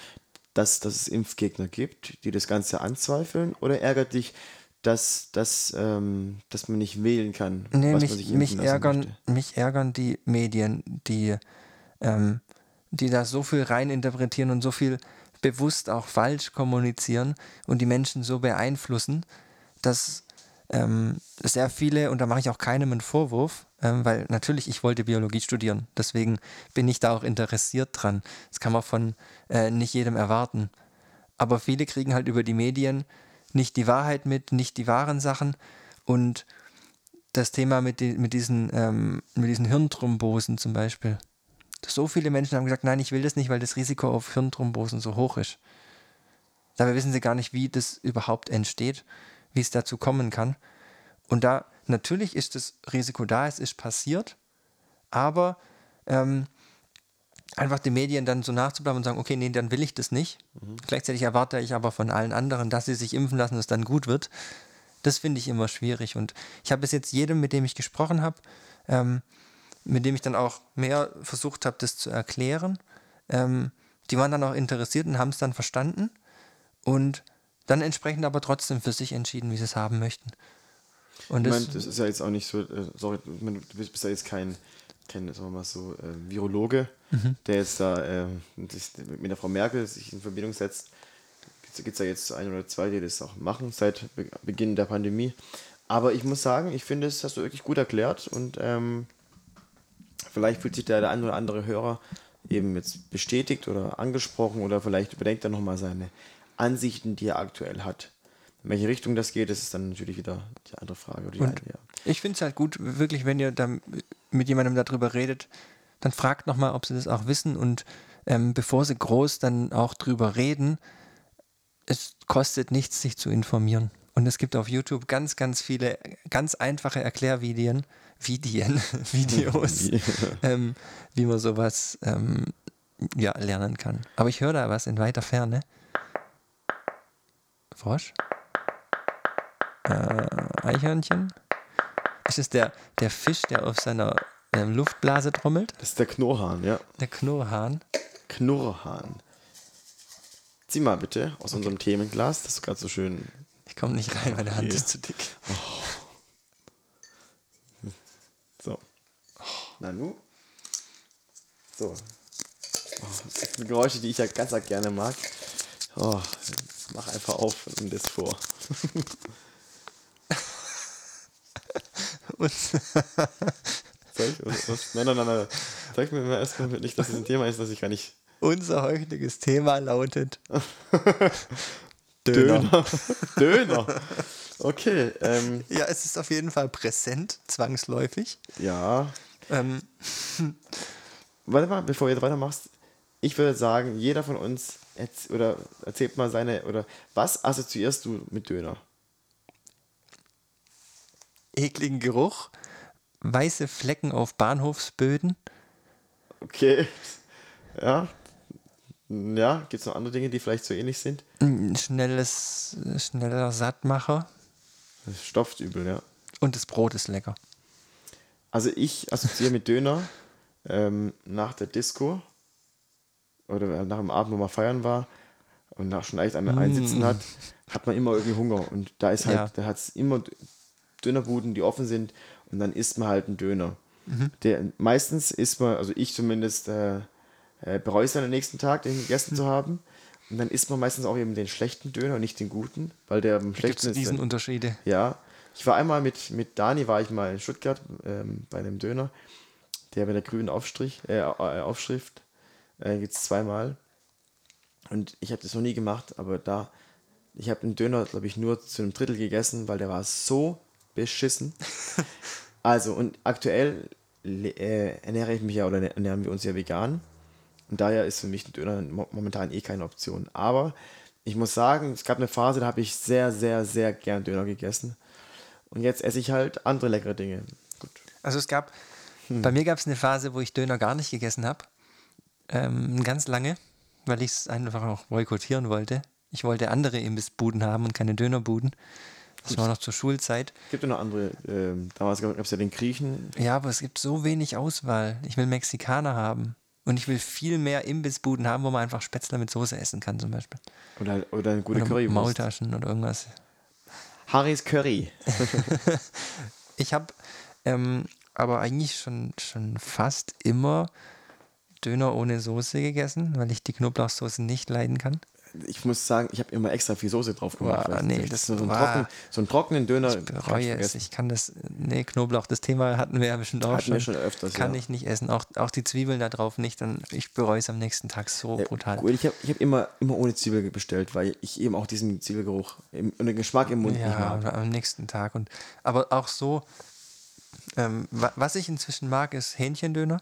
Dass, dass es Impfgegner gibt, die das Ganze anzweifeln? Oder ärgert dich, dass, dass, ähm, dass man nicht wählen kann, Nee, was mich, man sich mich, ärgern, möchte? mich ärgern die Medien, die, ähm, die da so viel reininterpretieren und so viel bewusst auch falsch kommunizieren und die Menschen so beeinflussen, dass ähm, sehr viele, und da mache ich auch keinem einen Vorwurf, ähm, weil natürlich ich wollte Biologie studieren, deswegen bin ich da auch interessiert dran. Das kann man von äh, nicht jedem erwarten. Aber viele kriegen halt über die Medien nicht die Wahrheit mit, nicht die wahren Sachen und das Thema mit, die, mit, diesen, ähm, mit diesen Hirnthrombosen zum Beispiel. So viele Menschen haben gesagt, nein, ich will das nicht, weil das Risiko auf Hirnthrombosen so hoch ist. Dabei wissen sie gar nicht, wie das überhaupt entsteht, wie es dazu kommen kann. Und da natürlich ist das Risiko da, es ist passiert, aber ähm, einfach den Medien dann so nachzubleiben und sagen, okay, nee, dann will ich das nicht. Gleichzeitig erwarte ich aber von allen anderen, dass sie sich impfen lassen, dass es dann gut wird. Das finde ich immer schwierig. Und ich habe bis jetzt jedem, mit dem ich gesprochen habe, ähm, mit dem ich dann auch mehr versucht habe, das zu erklären, ähm, die waren dann auch interessiert und haben es dann verstanden und dann entsprechend aber trotzdem für sich entschieden, wie sie es haben möchten. Und Ich meine, das ist ja jetzt auch nicht so, äh, sorry, du bist ja jetzt kein, kein sagen wir mal so, äh, Virologe, Mhm. der jetzt da äh, mit der Frau Merkel sich in Verbindung setzt. Gibt es ja jetzt ein oder zwei, die das auch machen seit Be Beginn der Pandemie. Aber ich muss sagen, ich finde, das hast du wirklich gut erklärt und ähm, vielleicht fühlt sich da der ein oder andere Hörer eben jetzt bestätigt oder angesprochen oder vielleicht überdenkt er nochmal seine Ansichten, die er aktuell hat. In welche Richtung das geht, das ist dann natürlich wieder die andere Frage. Die eine, ja. Ich finde es halt gut, wirklich, wenn ihr da mit jemandem darüber redet, dann fragt nochmal, ob sie das auch wissen und ähm, bevor sie groß dann auch drüber reden, es kostet nichts, sich zu informieren. Und es gibt auf YouTube ganz, ganz viele ganz einfache Erklärvideen, Vidien, Videos, ähm, wie man sowas ähm, ja, lernen kann. Aber ich höre da was in weiter Ferne. Frosch? Äh, Eichhörnchen? Ist es der, der Fisch, der auf seiner ähm, Luftblase trommelt. Das ist der Knurrhahn, ja. Der Knurrhahn. Knurrhahn. Zieh mal bitte aus unserem Themenglas. Das ist gerade so schön. Ich komme nicht rein, meine Hand Okay. ist zu dick. So. Nanu. So. Oh, das sind Geräusche, die ich ja ganz arg gerne mag. Oh, mach einfach auf und das vor. Und ich? Was, was? Nein, nein, nein, nein. Sag mir mal erstmal nicht, dass es ein Thema ist, das ich gar nicht. unser heutiges Thema lautet Döner. Döner. Döner. Okay, ähm, Ja, es ist auf jeden Fall präsent, zwangsläufig. ja. Ähm, Warte mal, bevor du jetzt weitermachst. Ich würde sagen, jeder von uns erz oder erzählt mal seine, oder was assoziierst du mit Döner? Ekligen Geruch, weiße Flecken auf Bahnhofsböden, Okay. Ja. Ja, gibt es noch andere Dinge, die vielleicht so ähnlich sind? ein schnelles, schneller Sattmacher Das stopft übel, ja. und das Brot ist lecker. Also ich assoziiere mit Döner ähm, nach der Disco oder nach dem Abend, wo man feiern war und nach schon leicht an einsitzen hat, hat man immer irgendwie Hunger. Und da ist halt, Ja. da hat es immer Dönerbuden, die offen sind und dann isst man halt einen Döner. Der, meistens isst man, also ich zumindest, äh, äh, bereue es dann am nächsten Tag, den gegessen zu haben. Und dann isst man meistens auch eben den schlechten Döner und nicht den guten, weil der am Gibt es schlechten ist. diesen dann- Unterschiede? ja, ich war einmal mit, mit Dani, war ich mal in Stuttgart ähm, bei einem Döner, der mit der grünen Aufstrich, äh, äh, Aufschrift, äh, gibt es zweimal. Und ich habe das noch nie gemacht, aber da, ich habe den Döner, glaube ich, nur zu einem Drittel gegessen, weil der war so beschissen. also, und aktuell äh, ernähre ich mich ja oder ernähren wir uns ja vegan. Und daher ist für mich ein Döner mo- momentan eh keine Option. Aber ich muss sagen, es gab eine Phase, da habe ich sehr, sehr, sehr gern Döner gegessen. Und jetzt esse ich halt andere leckere Dinge. Gut. Also es gab, bei mir gab es eine Phase, wo ich Döner gar nicht gegessen habe. Ähm, ganz lange, weil ich es einfach auch boykottieren wollte. Ich wollte andere Imbissbuden haben und keine Dönerbuden. Das war noch zur Schulzeit. Gibt ja noch andere, ähm, damals gab es ja den Griechen. Ja, aber es gibt so wenig Auswahl. Ich will Mexikaner haben. Und ich will viel mehr Imbissbuden haben, wo man einfach Spätzle mit Soße essen kann, zum Beispiel. Oder, oder eine gute Oder Currywurst. Maultaschen oder irgendwas. Harrys Curry. Ich habe ähm, aber eigentlich schon, schon fast immer Döner ohne Soße gegessen, weil ich die Knoblauchsoße nicht leiden kann. Ich muss sagen, ich habe immer extra viel Soße drauf gemacht. Weil nee, das so, einen war- trocken, so einen trockenen Döner. Ich bereue es. Ich kann das. Nee, Knoblauch, das Thema hatten wir ja bestimmt auch Hatten schon. wir schon öfters, Kann ja. ich nicht essen. Auch, auch die Zwiebeln da drauf nicht. Dann, ich bereue es am nächsten Tag so Ja, brutal. Gut, ich habe ich hab immer, immer ohne Zwiebel bestellt, weil ich eben auch diesen Zwiebelgeruch im, und den Geschmack im Mund nicht Ja, mag. oder am nächsten Tag. Und, aber auch so, ähm, wa- was ich inzwischen mag, ist Hähnchendöner,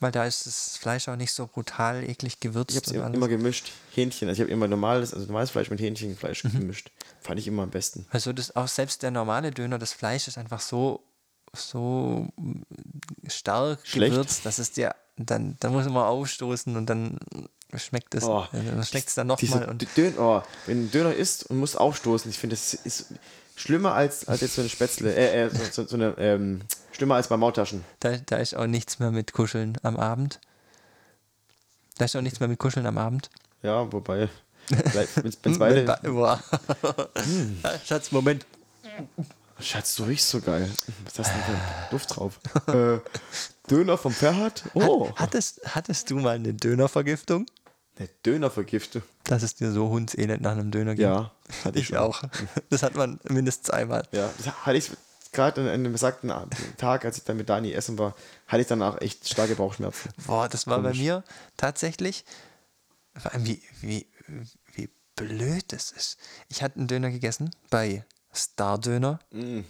weil da ist das Fleisch auch nicht so brutal eklig gewürzt. Ich habe es immer gemischt. Hähnchen. Also ich habe immer normales, also normales Fleisch mit Hähnchenfleisch Mhm. gemischt. Fand ich immer am besten. Also das auch selbst der normale Döner, das Fleisch ist einfach so so mm, stark Schlecht? gewürzt, dass es dir dann dann muss man aufstoßen und dann schmeckt es Oh, äh, dann schmeckt es dann nochmal Dön oh, wenn ein Döner isst und muss aufstoßen, ich finde, das ist schlimmer als, als jetzt so eine Spätzle, äh, äh, so, so, so eine, ähm, schlimmer als bei Maultaschen. da, da ist auch nichts mehr mit Kuscheln am Abend. Da ist auch nichts mehr mit Kuscheln am Abend. Ja, wobei, wenn es beide, Boah. Schatz, Moment. Schatz, du riechst so geil. Was hast du denn für einen Duft drauf? äh, Döner vom Ferhat? Oh, Hattest, hattest du mal eine Dönervergiftung? eine Dönervergiftung. Dass es dir so hundselend nach einem Döner ging? Ja, hatte ich Ich auch. Das hat man mindestens einmal. Ja, das hatte ich gerade an einem besagten Tag, als ich dann mit Dani essen war, hatte ich danach echt starke Bauchschmerzen. Boah, das war Komisch. bei mir tatsächlich, vor allem wie, wie, wie blöd das ist. Ich hatte einen Döner gegessen bei Star Döner. Mm.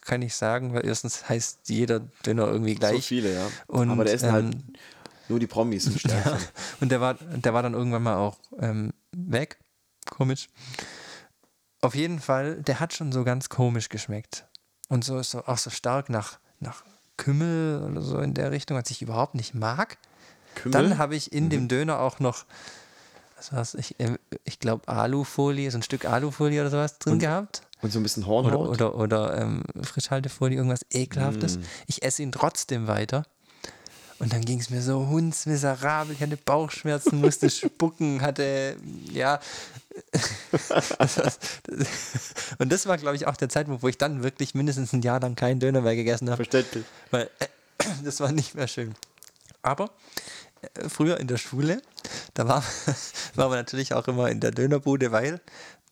Kann ich sagen, weil erstens heißt jeder Döner irgendwie gleich. So viele, ja. Und, Aber der essen halt ähm, nur die Promis im. Ja, und der war, der war dann irgendwann mal auch ähm, weg. Komisch. Auf jeden Fall, der hat schon so ganz komisch geschmeckt. Und so, so auch so stark nach, nach Kümmel oder so in der Richtung, was ich überhaupt nicht mag. Kümmel? Dann habe ich in Mhm. dem Döner auch noch, was war's, ich, äh, ich glaube Alufolie, so ein Stück Alufolie oder sowas drin Und gehabt. Und so ein bisschen Oder, Hornhaut. oder, oder ähm, Frischhaltefolie, irgendwas Ekelhaftes. Mm. Ich esse ihn trotzdem weiter. Und dann ging es mir so hundsmiserabel. Ich hatte Bauchschmerzen, musste spucken, hatte, ja. und das war, glaube ich, auch der Zeitpunkt, wo ich dann wirklich mindestens ein Jahr lang keinen Döner mehr gegessen habe. Verständlich. Weil äh, das war nicht mehr schön. Aber äh, früher in der Schule, da war, war man natürlich auch immer in der Dönerbude, weil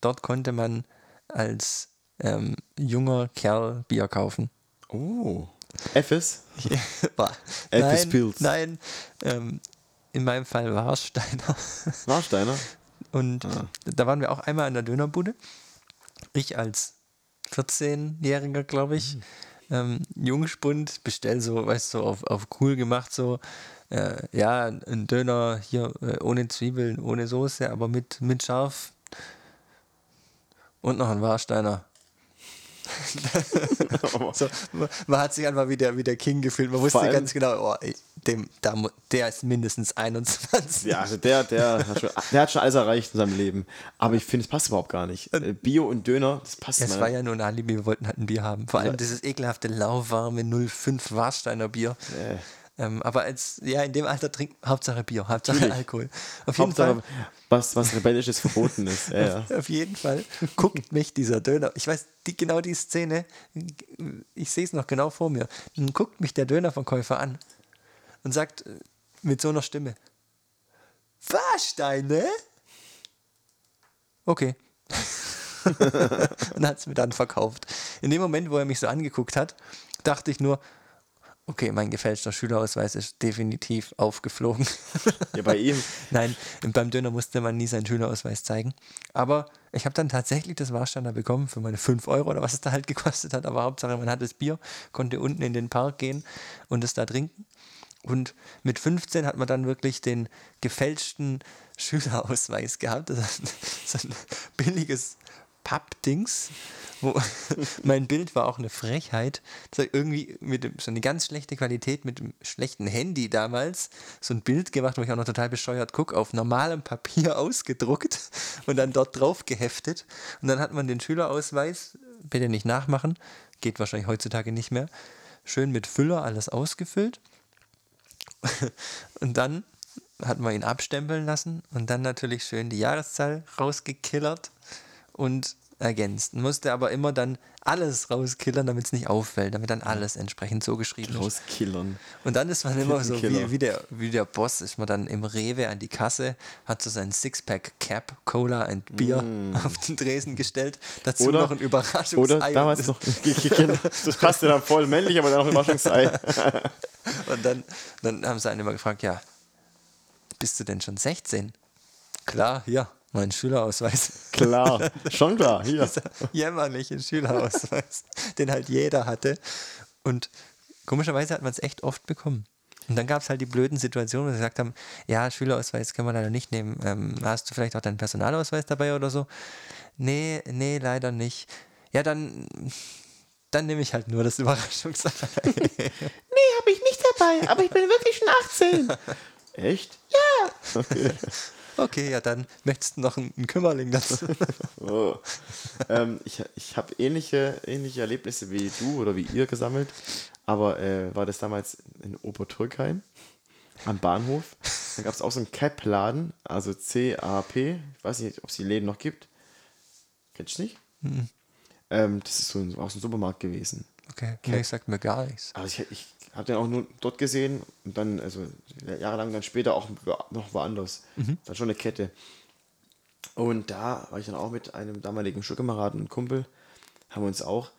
dort konnte man als ähm, junger Kerl Bier kaufen. Oh. Effes? War- Elvis nein, nein ähm, in meinem Fall Warsteiner. Warsteiner? Und Ah. da waren wir auch einmal in der Dönerbude. Ich als 14-Jähriger, glaube ich, ähm, Jungspund, bestell so, weißt du, so auf, auf cool gemacht, so, äh, ja, ein Döner hier äh, ohne Zwiebeln, ohne Soße, aber mit, mit Scharf. Und noch ein Warsteiner. so, man, hat sich einfach wie der, wie der King gefühlt. Man wusste ganz genau, oh, ey, dem, da, der ist mindestens 21. Ja, also der, der, hat schon, der hat schon alles erreicht in seinem Leben. Aber ich finde, es passt überhaupt gar nicht. Bio und Döner, das passt Es meiner- war ja nur ein Alibi, wir wollten halt ein Bier haben. Vor allem dieses ekelhafte, lauwarme 05 Warsteiner Bier. Äh. Ähm, aber als, ja, in dem Alter trinken, Hauptsache Bier, Hauptsache Alkohol. Auf jeden Hauptsache, Fall. was, was Rebellisches verboten ist. Ja, ja. Auf jeden Fall guckt mich dieser Döner. Ich weiß, die, genau die Szene, ich sehe es noch genau vor mir. Dann guckt mich der Dönerverkäufer an und sagt äh, mit so einer Stimme: Warsteine? Okay. und hat es mir dann verkauft. In dem Moment, wo er mich so angeguckt hat, dachte ich nur, okay, mein gefälschter Schülerausweis ist definitiv aufgeflogen. ja, bei ihm. Nein, beim Döner musste man nie seinen Schülerausweis zeigen. Aber ich habe dann tatsächlich das Warsteiner bekommen für meine 5 Euro oder was es da halt gekostet hat. Aber Hauptsache, man hat das Bier, konnte unten in den Park gehen und es da trinken. Und mit 15 hat man dann wirklich den gefälschten Schülerausweis gehabt. Das ist so ein billiges Pappdings. Wo mein Bild war auch eine Frechheit. Irgendwie mit so eine ganz schlechte Qualität mit dem schlechten Handy damals. So ein Bild gemacht, wo ich auch noch total bescheuert gucke, auf normalem Papier ausgedruckt und dann dort drauf geheftet. Und dann hat man den Schülerausweis, bitte nicht nachmachen, geht wahrscheinlich heutzutage nicht mehr, schön mit Füller alles ausgefüllt. Und dann hat man ihn abstempeln lassen und dann natürlich schön die Jahreszahl rausgekillert und ergänzt. Musste aber immer dann alles rauskillern, damit es nicht auffällt, damit dann alles entsprechend so geschrieben ist. Rauskillern. Und dann ist man immer so wie, wie, der, wie der Boss, ist man dann im Rewe an die Kasse, hat so sein Sixpack Cap, Cola und Bier auf den Tresen gestellt, dazu Mm. Oder- noch ein Überraschungsei. Oder damals noch. Das passte dann voll männlich, aber dann noch Überraschungsei. Und dann, dann haben sie einen immer gefragt, ja, bist du denn schon 16? Klar, ja, mein Schülerausweis. Klar, schon klar. Hier. Dieser jämmerliche Schülerausweis, den halt jeder hatte. Und komischerweise hat man es echt oft bekommen. Und dann gab es halt die blöden Situationen, wo sie gesagt haben, ja, Schülerausweis können wir leider nicht nehmen. Ähm, hast du vielleicht auch deinen Personalausweis dabei oder so? Nee, nee, leider nicht. Ja, dann, dann nehme ich halt nur das Überraschungsei. Nee, habe ich nicht dabei, aber ich bin wirklich schon 18. Echt? Okay, ja, dann möchtest du noch einen, Kümmerling dazu. Oh. ähm, ich ich habe ähnliche, ähnliche Erlebnisse wie du oder wie ihr gesammelt, aber äh, war das damals in Obertürkheim am Bahnhof. Da gab es auch so einen Cap-Laden, also C-A-P. Ich weiß nicht, ob es die Läden noch gibt. Kennst du nicht? Ähm, das ist so ein, auch so ein Supermarkt gewesen. Okay, nee, sagt mir gar nichts. Also ich, ich habe den auch nur dort gesehen und dann, also jahrelang dann später auch noch woanders. Dann schon eine Kette. Und da war ich dann auch mit einem damaligen Schulkameraden und Kumpel, haben wir uns auch,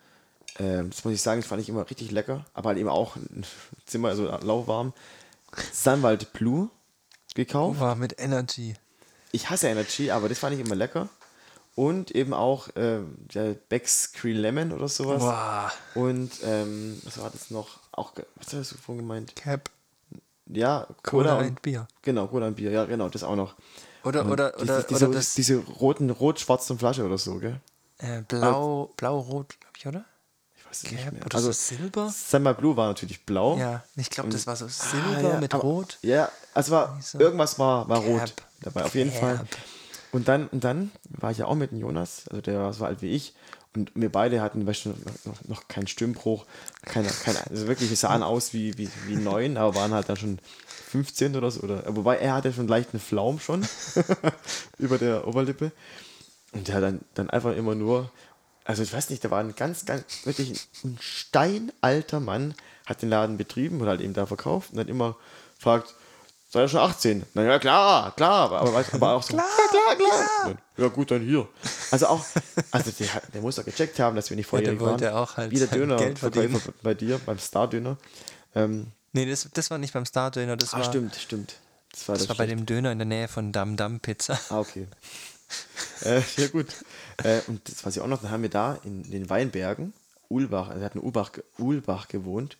ähm, das muss ich sagen, das fand ich immer richtig lecker, aber halt eben auch ein Zimmer, also lauwarm, Sunwald Blue gekauft. War mit Energy. Ich hasse Energy, aber das fand ich immer lecker. Und eben auch ähm, der Beck's Green Lemon oder sowas. Boah, Und ähm, was war das noch? Auch, was hast du vorhin gemeint? Cap, Ja, Cola, Cola, und und Bier. Genau, Cola und Bier, ja, genau, das auch noch. Oder, Und oder, diese, oder, diese, oder das diese roten, rot-schwarzen Flasche oder so, gell? äh, Blau, Blau-Rot, glaube ich, oder? Ich weiß es nicht Cap mehr. oder Also, so Silber? Summer Blue war natürlich blau. Ja, ich glaube, das war so Ah, Silber ja, mit aber- Rot. Ja, also war, So. irgendwas war, war rot Cap. dabei, auf jeden Cap. Fall. Und dann, und dann war ich ja auch mit dem Jonas, also der war so alt wie ich, Und wir beide hatten weißt du, noch, noch keinen Stimmbruch, keine, keine, also wirklich, wir sahen aus wie, wie, wie neun, aber waren halt dann schon 15 oder so. Oder, wobei er hatte schon leicht einen Flaum schon über der Oberlippe. Und der hat dann, dann einfach immer nur, also ich weiß nicht, der war ein ganz, ganz, wirklich ein steinalter Mann, hat den Laden betrieben oder halt eben da verkauft und dann immer fragt, sei er schon 18? Na ja, klar, klar, aber, aber, aber auch so, klar, klar, klar. Ja gut, dann hier. Also auch, also der, der muss doch gecheckt haben, dass wir nicht der wollte waren. auch halt Wie der Döner Geld verdienen. bei dir, beim Star-Döner. Ähm, Nee, das, das war nicht beim Star-Döner, das, ah, war, stimmt, stimmt. Das war, das war bei dem Döner in der Nähe von Dam Dam Pizza. Ah, okay. äh, ja, gut. Äh, und das weiß ich auch noch, dann haben wir da in den Weinbergen, Ulbach, also wir hatten Ulbach, Ulbach gewohnt.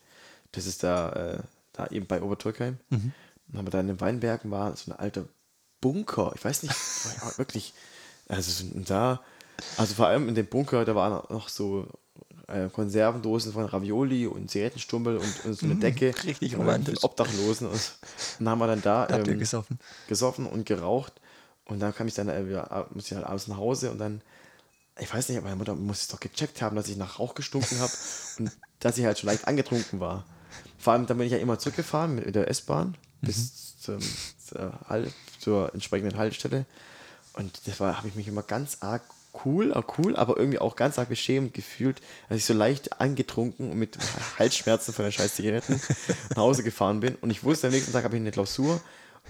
Das ist da, äh, da eben bei Obertürkheim. Mhm. Haben wir da in den Weinbergen war so ein alter Bunker. Ich weiß nicht, wirklich, also da, also vor allem in dem Bunker, da waren noch so äh, Konservendosen von Ravioli und Zigarettenstummel und, und so eine Decke. Mhm. richtig von romantisch. Obdachlosen. Und dann haben wir dann da ähm, gesoffen? gesoffen und geraucht. Und dann kam ich dann äh, wieder, musste ich halt abends nach Hause und dann, ich weiß nicht, aber meine Mutter muss es doch gecheckt haben, dass ich nach Rauch gestunken habe und dass ich halt schon leicht angetrunken war. Vor allem, dann bin ich ja immer zurückgefahren mit, mit der S-Bahn bis zum, zur, Halt, zur entsprechenden Haltestelle. Und das war, habe ich mich immer ganz arg cool, cool, aber irgendwie auch ganz arg beschämend gefühlt, als ich so leicht angetrunken und mit Halsschmerzen von den scheiß Zigaretten nach Hause gefahren bin. Und ich wusste, am nächsten Tag habe ich eine Klausur.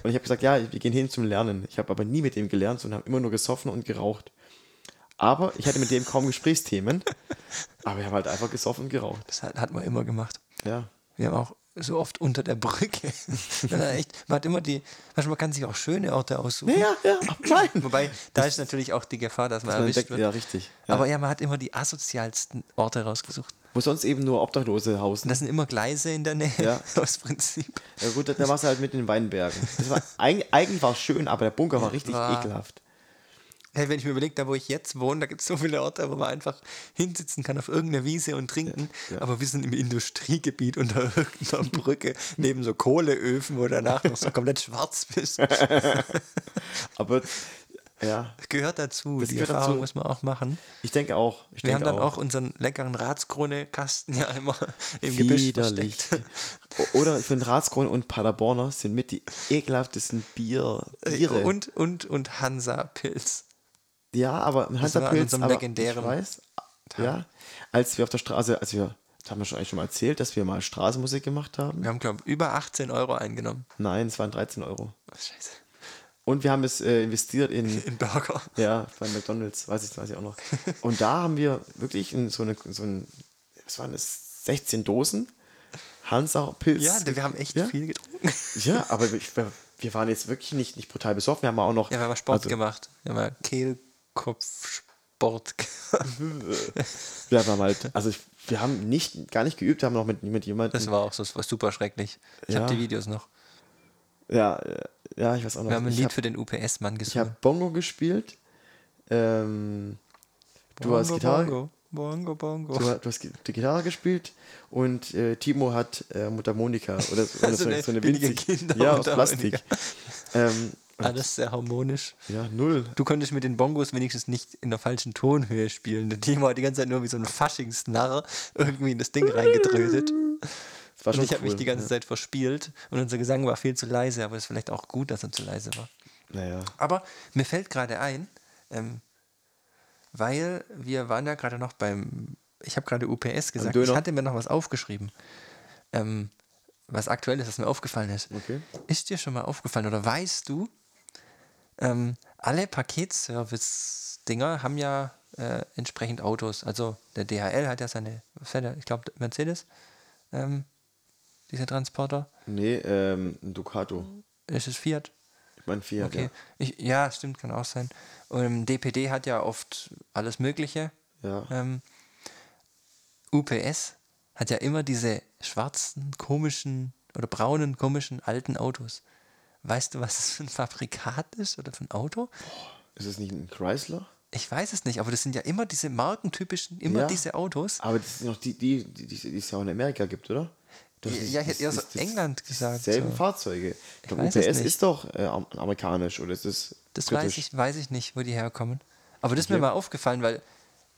Und ich habe gesagt, ja, wir gehen hin zum Lernen. Ich habe aber nie mit dem gelernt, sondern habe immer nur gesoffen und geraucht. Aber ich hatte mit dem kaum Gesprächsthemen. Aber ich habe halt einfach gesoffen und geraucht. Das hat, hat man immer gemacht. Ja. Wir haben auch so oft unter der Brücke. Man hat, echt, man hat immer die, manchmal man kann sich auch schöne Orte aussuchen. Ja, ja, nein. Wobei, da ist natürlich auch die Gefahr, dass man Man erwischt wird. ja, richtig. Ja. Aber ja, man hat immer die asozialsten Orte rausgesucht. Wo sonst eben nur Obdachlose Und hausen. das sind immer Gleise in der Nähe, Ja. aus Prinzip. Ja gut, da warst du halt mit den Weinbergen. Das war, eig- eigentlich war es schön, aber der Bunker war richtig War- ekelhaft. Hey, wenn ich mir überlege, da wo ich jetzt wohne, da gibt es so viele Orte, wo man einfach hinsitzen kann auf irgendeiner Wiese und trinken. Ja. Aber wir sind im Industriegebiet unter irgendeiner Brücke neben so Kohleöfen, wo danach noch so komplett schwarz bist. Aber ja, Gehört dazu. Das Die gehört Erfahrung dazu. muss man auch machen. ich denke auch. Ich Wir haben denke dann auch unseren leckeren Ratskrone-Kasten ja immer im Gebüsch Widerlich. versteckt. O- Oder ich finde Ratskrone und Paderborner sind mit die ekelhaftesten Bier, Biere. Und, und, und Hansa-Pilz. Ja, aber war Hansa an Pilz, unserem aber ich weiß, ja, als wir auf der Straße, als wir, das haben wir schon eigentlich schon mal erzählt, dass wir mal Straßenmusik gemacht haben. Wir haben, glaube ich, über 18 Euro eingenommen. Nein, es waren 13 Euro. Oh, scheiße. Und wir haben es äh, investiert in, In Burger. Ja, bei McDonalds, weiß ich, weiß ich auch noch. Und da haben wir wirklich in so eine, so ein, was waren das, 16 Dosen Hansa Pilz. Ja, wir haben echt ja? viel getrunken. Ja, aber wir, wir waren jetzt wirklich nicht, nicht brutal besoffen. Wir haben auch noch. Ja, wir haben Sport also, gemacht. Wir haben ja Gemacht. Wir haben halt, also ich, wir haben nicht, gar nicht geübt, wir haben noch mit, mit jemandem. Das war auch so das war super schrecklich. Ich Ja. habe die Videos noch. ja, äh, ja, ich weiß auch noch. Wir haben ein ich Lied hab- für den UPS-Mann Ich habe gesungen. Bongo gespielt. Ähm, du hast Gitarre. Bongo, Bongo, Bongo. Du, du hast die Gitarre gespielt und äh, Timo hat äh, Mundharmonika oder, so- oder So so, eine so eine billige winzig, Kinder- ja, aus. Plastik. ähm, Alles sehr harmonisch. ja, null. Du konntest mit den Bongos wenigstens nicht in der falschen Tonhöhe spielen. Der Timo hat die ganze Zeit nur wie so ein Faschingsnarr irgendwie in das Ding reingedrötet. Das war Und schon ich habe cool. mich die ganze ja. Zeit verspielt und unser Gesang war viel zu leise, aber es ist vielleicht auch gut, dass er zu leise war. Naja. Aber mir fällt gerade ein, ähm, weil wir waren ja gerade noch beim, ich habe gerade UPS gesagt, ich hatte mir noch was aufgeschrieben, ähm, was aktuell ist, was mir aufgefallen ist. Okay. Ist dir schon mal aufgefallen oder weißt du, ähm, alle Paketservice-Dinger haben ja äh, entsprechend Autos. Also der DHL hat ja seine, ich glaube Mercedes, ähm, dieser Transporter. Nee, ähm, ein Ducato. Ist es Fiat? Ich meine Fiat, Okay. Ich, ja, stimmt, kann auch sein. Und DPD hat ja oft alles Mögliche. ja. ja. Ähm, UPS hat ja immer diese schwarzen, komischen oder braunen, komischen alten Autos. Weißt du, was das für ein Fabrikat ist oder für ein Auto? Ist es nicht ein Chrysler? Ich weiß es nicht, aber das sind ja immer diese markentypischen, immer Ja. diese Autos. Aber das sind noch die, die, die, die, die es ja auch in Amerika gibt, oder? Das Ja, ist- ich hätte eher so England gesagt, Selben so. Fahrzeuge. Ich glaube, UPS ist doch äh, am- amerikanisch oder ist es Das britisch? weiß ich, weiß ich nicht, wo die herkommen. Aber das ist mir Okay. mal aufgefallen, weil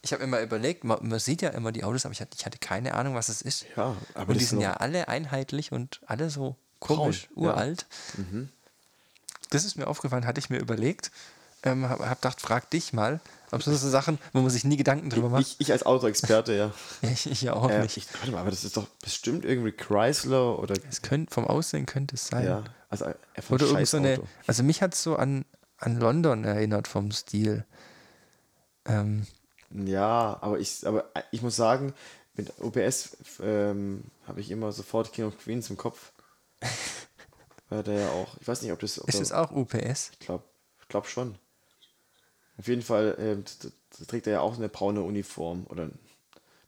Ich habe immer überlegt, man, man sieht ja immer die Autos, aber ich hatte, ich hatte keine Ahnung, was es ist. Ja, aber und die sind ja alle einheitlich und alle so komisch, Braun, ja. uralt. Das ist mir aufgefallen, hatte ich mir überlegt. Ähm, habe hab gedacht, frag dich mal, ob das so Sachen, wo man sich nie Gedanken drüber macht. Ich, ich als Autoexperte, ja. Ich, ich ja auch Äh, nicht. ich, warte mal, aber das ist doch bestimmt irgendwie Chrysler oder. Es könnte, vom Aussehen könnte es sein. Ja, also einfach Oder ein irgend so eine. Also mich hat es so an, an London erinnert vom Stil. Ähm, Ja, aber ich, aber ich muss sagen, mit OPS ähm, habe ich immer sofort King of Queens im Kopf. Weil der ja auch, ich weiß nicht, ob das. Ob ist es auch UPS? Ich glaube glaub schon. Auf jeden Fall t- trägt er ja auch eine braune Uniform oder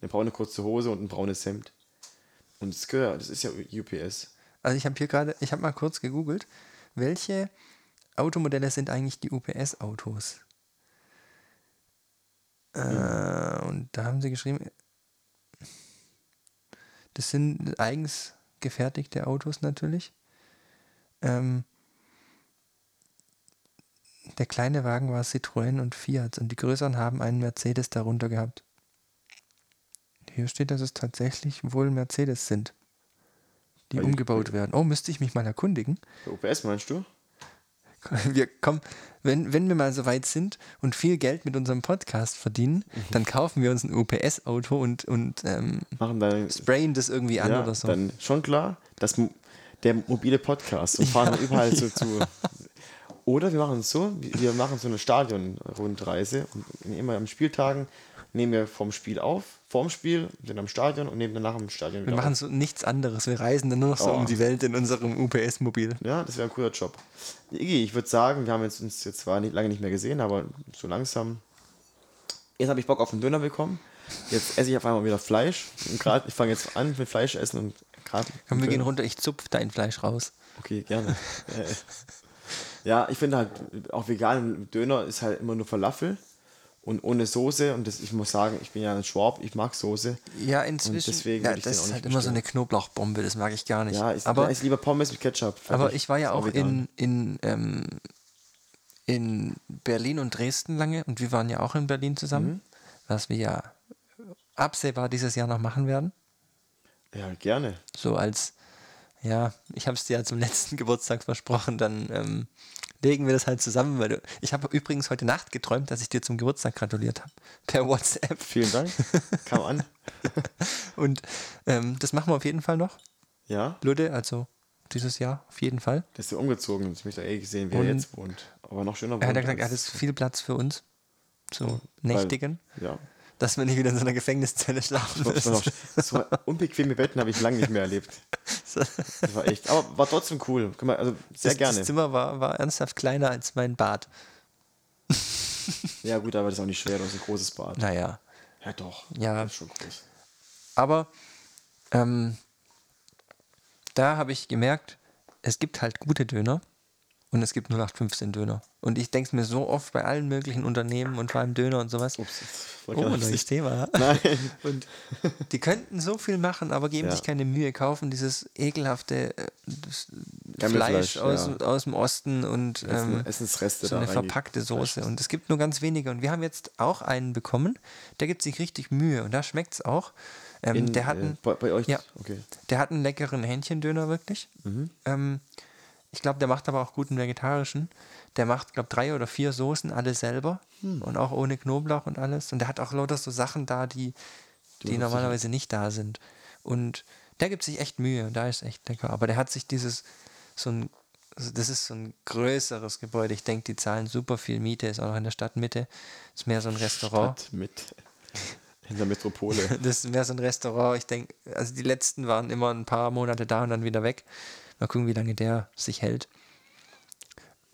eine braune kurze Hose und ein braunes Hemd. Und das, gehört, das ist ja UPS. Also ich habe hier gerade, ich habe mal kurz gegoogelt, welche Automodelle sind eigentlich die UPS-Autos? Äh, und da haben sie geschrieben, das sind eigens gefertigte Autos natürlich. Ähm, der kleine Wagen war Citroën und Fiat und die größeren haben einen Mercedes darunter gehabt. Hier steht, dass es tatsächlich wohl Mercedes sind, die Bei- umgebaut werden. Oh, müsste ich mich mal erkundigen. OPS meinst du? Wir kommen, wenn, wenn wir mal so weit sind und viel Geld mit unserem Podcast verdienen, Mhm. dann kaufen wir uns ein UPS-Auto und, und ähm, Machen dann sprayen das irgendwie an ja, oder so. dann schon klar, dass der mobile Podcast und fahren dann überall so zu. Oder wir machen es so, wir machen so eine Stadion-Rundreise und immer am Spieltagen nehmen wir vom Spiel auf, vorm Spiel, sind am Stadion und nehmen danach im Stadion wir wieder machen auf. so nichts anderes. Wir reisen dann nur noch so Oh. um die Welt in unserem UPS-Mobil. Ja, das wäre ein cooler Job. Iggy, ich würde sagen, wir haben jetzt uns jetzt zwar nicht, lange nicht mehr gesehen, aber so langsam. Jetzt habe ich Bock auf einen Döner bekommen. Jetzt esse ich auf einmal wieder Fleisch. Und grad, ich fange jetzt an mit Fleisch essen und gerade. Komm, wir gehen runter, ich zupf dein Fleisch raus. Okay, gerne. Äh, ja, ich finde halt, auch veganen Döner ist halt immer nur Falafel und ohne Soße. Und das, ich muss sagen, ich bin ja ein Schwab, ich mag Soße. Ja, inzwischen. deswegen ja, das ist halt immer so eine Knoblauchbombe, das mag ich gar nicht. Ja, ich, aber, ich lieber Pommes mit Ketchup. aber ich war ja auch vegan. in, in, ähm, in Berlin und Dresden lange und wir waren ja auch in Berlin zusammen, Mhm. was wir ja absehbar dieses Jahr noch machen werden. Ja, gerne. So als, ja, ich habe es dir ja zum letzten Geburtstag versprochen, dann ähm, legen wir das halt zusammen, weil du, ich habe übrigens heute Nacht geträumt, dass ich dir zum Geburtstag gratuliert habe, per WhatsApp. Vielen Dank. Kam an. Und ähm, das machen wir auf jeden Fall noch, Ja. Ludde, also dieses Jahr auf jeden Fall. Der ist ja umgezogen. Ich möchte eh sehen, wie er jetzt wohnt. Aber noch schöner wohnt. Er hat gesagt, er hat viel Platz für uns, so weil- nächtigen, Ja. Dass wir nicht wieder in so einer Gefängniszelle schlafen noch, so unbequeme Betten habe ich lange nicht mehr erlebt. Das war echt. Aber war trotzdem cool. Also sehr das, gerne. Das Zimmer war, war ernsthaft kleiner als mein Bad. Ja, gut, aber das ist auch nicht schwer. Das ist ein großes Bad. Naja, Ja, doch. Ja. Das ist schon groß. Aber ähm, da habe ich gemerkt, es gibt halt gute Döner und es gibt 0815 Döner. Und ich denke es mir so oft bei allen möglichen Unternehmen und vor allem Döner und sowas. Ups, Oh, neues nicht- Thema. Nein. Und die könnten so viel machen, aber geben Ja. sich keine Mühe, kaufen dieses ekelhafte äh, Gammelfleisch, Fleisch aus, ja. aus dem Osten und ähm, Essensreste so eine verpackte Soße. Und es gibt nur ganz wenige. Und wir haben jetzt auch einen bekommen, der gibt sich richtig Mühe und da schmeckt es auch. Ähm, In, der hat äh, einen, bei, bei euch? Ja. Okay. der hat einen leckeren Hähnchendöner wirklich. Mhm. Ähm, ich glaube, der macht aber auch guten vegetarischen. Der macht, glaube drei oder vier Soßen, alle selber. Hm. Und auch ohne Knoblauch und alles. Und der hat auch lauter so Sachen da, die, die man normalerweise nicht da sind. Und der gibt sich echt Mühe. Und da ist echt lecker. Aber der hat sich dieses, so ein, das ist so ein größeres Gebäude. Ich denke, die zahlen super viel Miete. Ist auch noch in der Stadtmitte. Ist mehr so ein Restaurant. Stadt mit. In der Metropole. Das ist mehr so ein Restaurant. Ich denke, also die letzten waren immer ein paar Monate da und dann wieder weg. Mal gucken, wie lange der sich hält.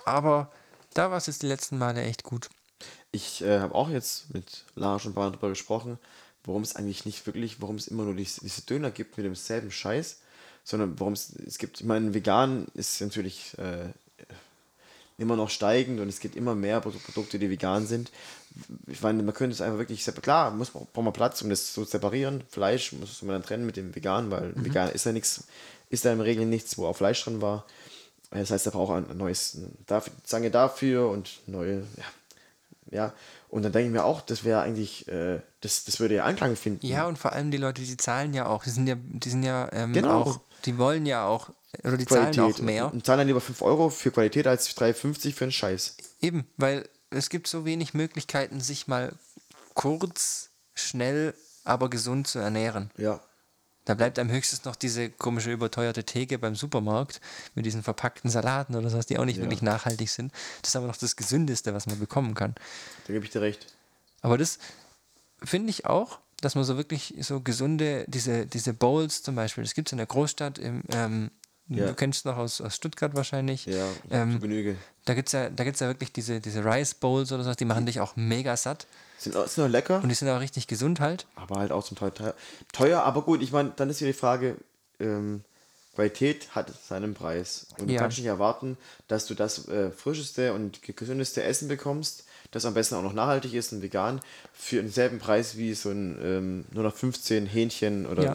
Aber da war es jetzt die letzten Male echt gut. Ich äh, habe auch jetzt mit ein paar Mal darüber gesprochen, warum es eigentlich nicht wirklich, warum es immer nur diese, diese Döner gibt mit demselben Scheiß, sondern warum es, es gibt, ich meine, vegan ist natürlich äh, immer noch steigend und es gibt immer mehr Pro- Produkte, die vegan sind. Ich meine, man könnte es einfach wirklich, klar, muss, braucht man Platz, um das zu separieren. Fleisch muss man dann trennen mit dem Vegan, weil vegan ist ja nichts, ist da im Regel nichts, wo auch Fleisch drin war. Das heißt, er braucht ein neues, dafür, Zange dafür und neue, ja, ja. Und dann denke ich mir auch, das wäre eigentlich, äh, das, das würde ja Anklang finden. Ja, und vor allem die Leute, die zahlen ja auch. Die sind ja, die sind ja ähm, Genau. auch, die wollen ja auch, oder die zahlen auch mehr. Und zahlen dann lieber 5 Euro für Qualität als 3,50 für einen Scheiß. Eben, weil es gibt so wenig Möglichkeiten, sich mal kurz, schnell, aber gesund zu ernähren. Ja. Da bleibt einem höchstens noch diese komische überteuerte Theke beim Supermarkt mit diesen verpackten Salaten oder sowas, die auch nicht wirklich nachhaltig sind. Das ist aber noch das Gesündeste, was man bekommen kann. Da gebe ich dir recht. Aber das finde ich auch, dass man so wirklich so gesunde, diese, diese Bowls zum Beispiel, das gibt es in der Großstadt, im, ähm, Ja. du kennst es noch aus, aus Stuttgart wahrscheinlich. Ja, ähm, zu Genüge. Da gibt es ja, da gibt's ja wirklich diese, diese Rice Bowls oder sowas, die machen dich auch mega satt. Sind, auch- sind auch lecker, Und die sind auch richtig gesund halt. aber halt auch zum Teil teuer. Teuer, aber gut, ich meine, dann ist wieder die Frage, ähm, Qualität hat seinen Preis. Und du Ja. kannst nicht erwarten, dass du das äh, frischeste und gesündeste Essen bekommst, das am besten auch noch nachhaltig ist und vegan, für denselben Preis wie so ein ähm, nur noch 15 Hähnchen oder Ja.